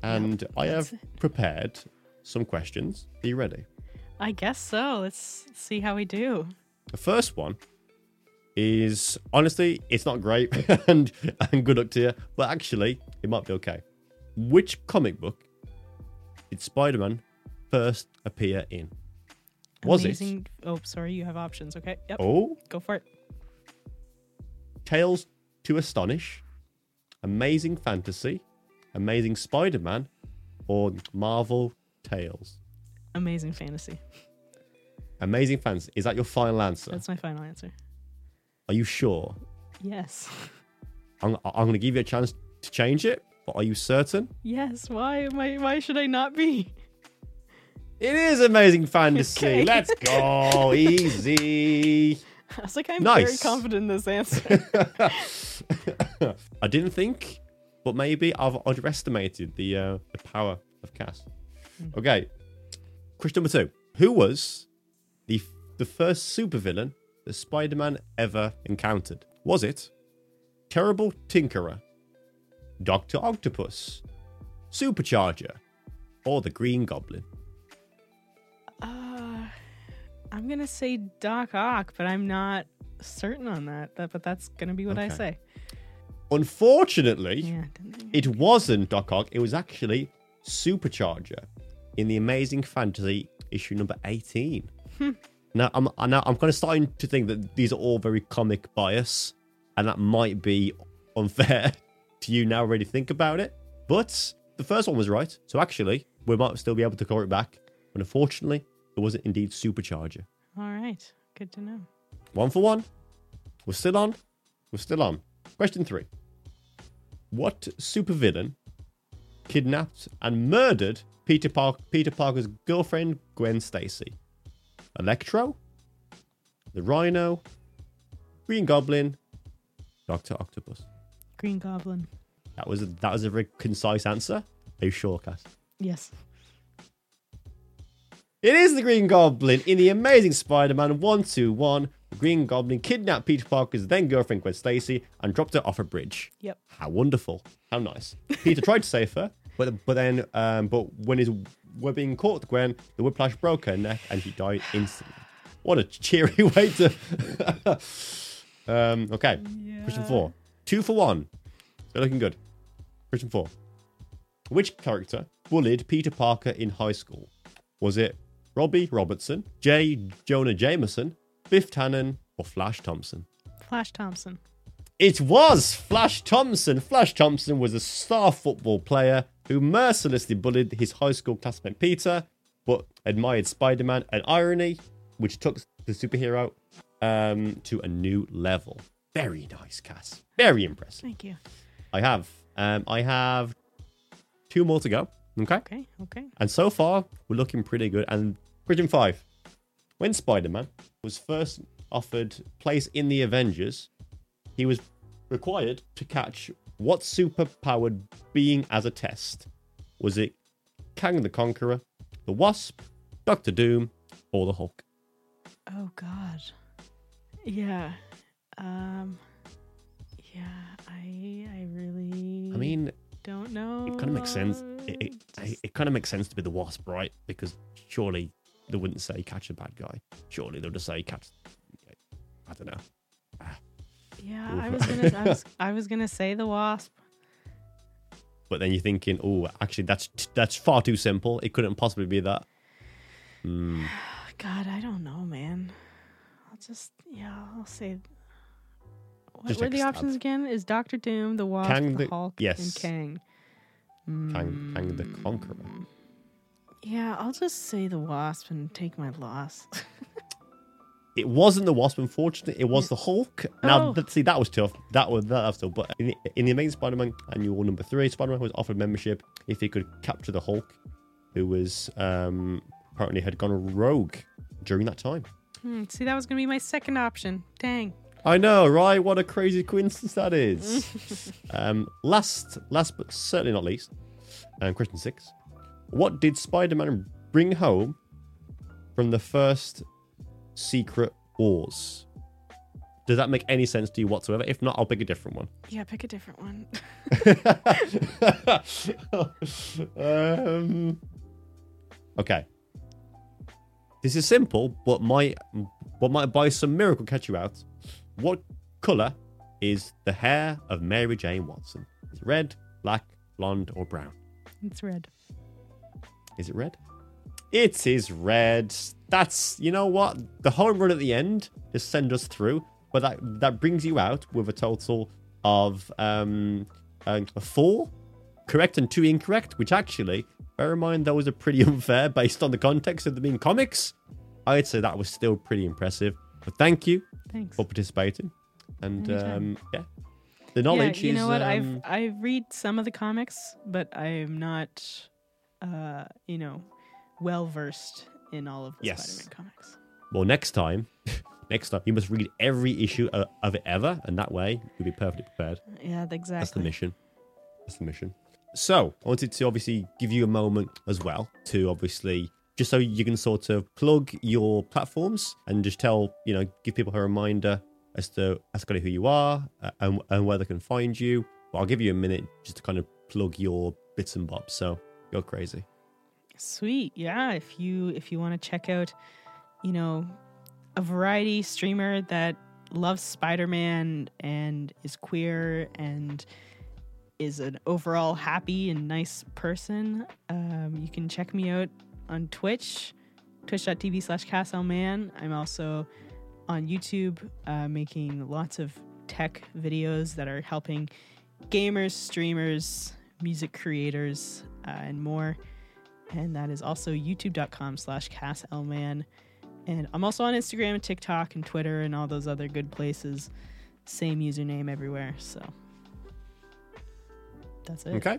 and I have prepared some questions. Are you ready? I guess so. Let's see how we do. The first one is honestly, it's not great, *laughs* and and good luck to you, but actually, it might be okay. Which comic book did Spider-Man first appear in? Was it? Oh, sorry, you have options. Okay. Yep. Oh, Go for it. Tales to Astonish, Amazing Fantasy, Amazing Spider-Man, or Marvel Tales? Amazing fantasy. Amazing Fantasy. Is that your final answer? That's my final answer. Are you sure? Yes. I'm, I'm going to give you a chance to change it, but are you certain? Yes. Why am I? Why should I not be? It is amazing fantasy. Okay. Let's go. *laughs* Easy. I was like, I'm very confident in this answer. *laughs* I didn't think, but maybe I've underestimated the uh, the power of Cass. Okay. Question number two. Who was the the first supervillain that Spider-Man ever encountered? Was it Terrible Tinkerer, Doctor Octopus, Supercharger, or the Green Goblin? Uh, I'm gonna say Doc Ock, but I'm not certain on that. that but that's gonna be what I say. Unfortunately, Yeah. It wasn't Doc Ock. It was actually Supercharger in the Amazing Fantasy issue number eighteen. Now I'm now I'm kind of starting to think that these are all very comic bias, and that might be unfair *laughs* to you now. Already think about it, but the first one was right. So actually, we might still be able to call it back. But unfortunately, it wasn't indeed Supercharger. All right. Good to know. One for one. We're still on. We're still on. Question three. What supervillain kidnapped and murdered Peter, Park- Peter Parker's girlfriend, Gwen Stacy? Electro? The Rhino? Green Goblin? Doctor Octopus? Green Goblin. That was a, that was a very concise answer. Are you sure, Cass? Yes. It is the Green Goblin in the Amazing Spider-Man 121. The Green Goblin kidnapped Peter Parker's then girlfriend Gwen Stacy and dropped her off a bridge. Yep. How wonderful! How nice. Peter tried to save her, but but then um, but when his were being caught Gwen, the whiplash broke her neck and she died instantly. What a cheery *laughs* way to. *laughs* um, okay, question four, two for one. They're looking good. Question four. Which character bullied Peter Parker in high school? Was it Robbie Robertson, J. Jonah Jameson, Biff Tannen, or Flash Thompson? Flash Thompson. It was Flash Thompson. Flash Thompson was a star football player who mercilessly bullied his high school classmate Peter, but admired Spider Man and irony, which took the superhero um, to a new level. Very nice, Cass. Very impressive. Thank you. I have. Um, I have two more to go. Okay. Okay. Okay. And so far, we're looking pretty good. And question five. When Spider Man was first offered place in the Avengers, he was required to catch what superpowered being as a test? Was it Kang the Conqueror, the Wasp, Doctor Doom, or the Hulk? Oh God. Yeah. Um. Yeah. I. I really. I mean, don't know. it kind of makes sense. It, it, it, it kind of makes sense to be the Wasp, right? Because surely they wouldn't say catch a bad guy. Surely they'll just say catch. I don't know. Yeah, I was gonna. I was. *laughs* I was gonna say the wasp. But then you're thinking, oh, actually, that's that's far too simple. It couldn't possibly be that. Hmm. *sighs* God, I don't know, man. I'll just. Yeah, I'll say. What Just were the a options again? Is Doctor Doom, the Wasp, Kang the the- Hulk, yes. and Kang? Kang, Kang the Mm, Conqueror. Yeah, I'll just say the Wasp and take my loss. *laughs* It wasn't the Wasp, unfortunately. It was the Hulk. Now, Oh. th- see, that was tough. That was that was tough. But in the, in the Amazing Spider-Man annual number three, Spider-Man was offered membership if he could capture the Hulk, who was um, apparently had gone rogue during that time. Hmm, see, that was gonna be my second option. Dang. I know, right? What a crazy coincidence that is. *laughs* um, last, last but certainly not least, um, question six: What did Spider-Man bring home from the first Secret Wars? Does that make any sense to you whatsoever? If not, I'll pick a different one. Yeah, pick a different one. *laughs* um, okay. This is simple, but might but might by some miracle catch you out. What color is the hair of Mary Jane Watson? Is it red, black, blonde, or brown? it's red. Is it red? It is red. That's you know what the home run at the end just send us through, but that that brings you out with a total of um, um four correct and two incorrect. Which actually, bear in mind, those are pretty *laughs* unfair based on the context of them being comics. I'd say that was still pretty impressive. But thank you Thanks. for participating, and um, yeah, the knowledge yeah, you is. know what? um, I've I read some of the comics, but I'm not, uh, you know, well versed in all of the Yes. Spider-Man comics. Well, next time, *laughs* next time you must read every issue of, of it ever, and that way you'll be perfectly prepared. Yeah, exactly. That's the mission. That's the mission. So I wanted to obviously give you a moment as well to obviously just so you can sort of plug your platforms and just tell you know give people a reminder as to as to who you are uh, and, and where they can find you. But I'll give you a minute just to kind of plug your bits and bobs. So go crazy. Sweet. Yeah, if you if you want to check out, you know, a variety streamer that loves Spider-Man and is queer and is an overall happy and nice person, um, you can check me out on Twitch, twitch.tv slash CassLMann. I'm also on YouTube uh, making lots of tech videos that are helping gamers, streamers, music creators, uh, and more and that is also youtube.com slash CassLMann and i'm also on instagram and tiktok and twitter and all those other good places same username everywhere so that's it Okay.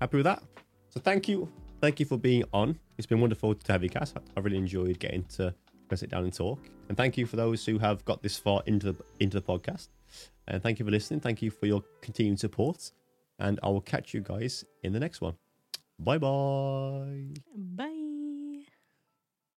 Happy with that. So thank you. Thank you for being on. It's been wonderful to have you, Cass. I really enjoyed getting to sit down and talk. And thank you for those who have got this far into the into the podcast. And thank you for listening. Thank you for your continued support. And I will catch you guys in the next one. Bye bye. Bye.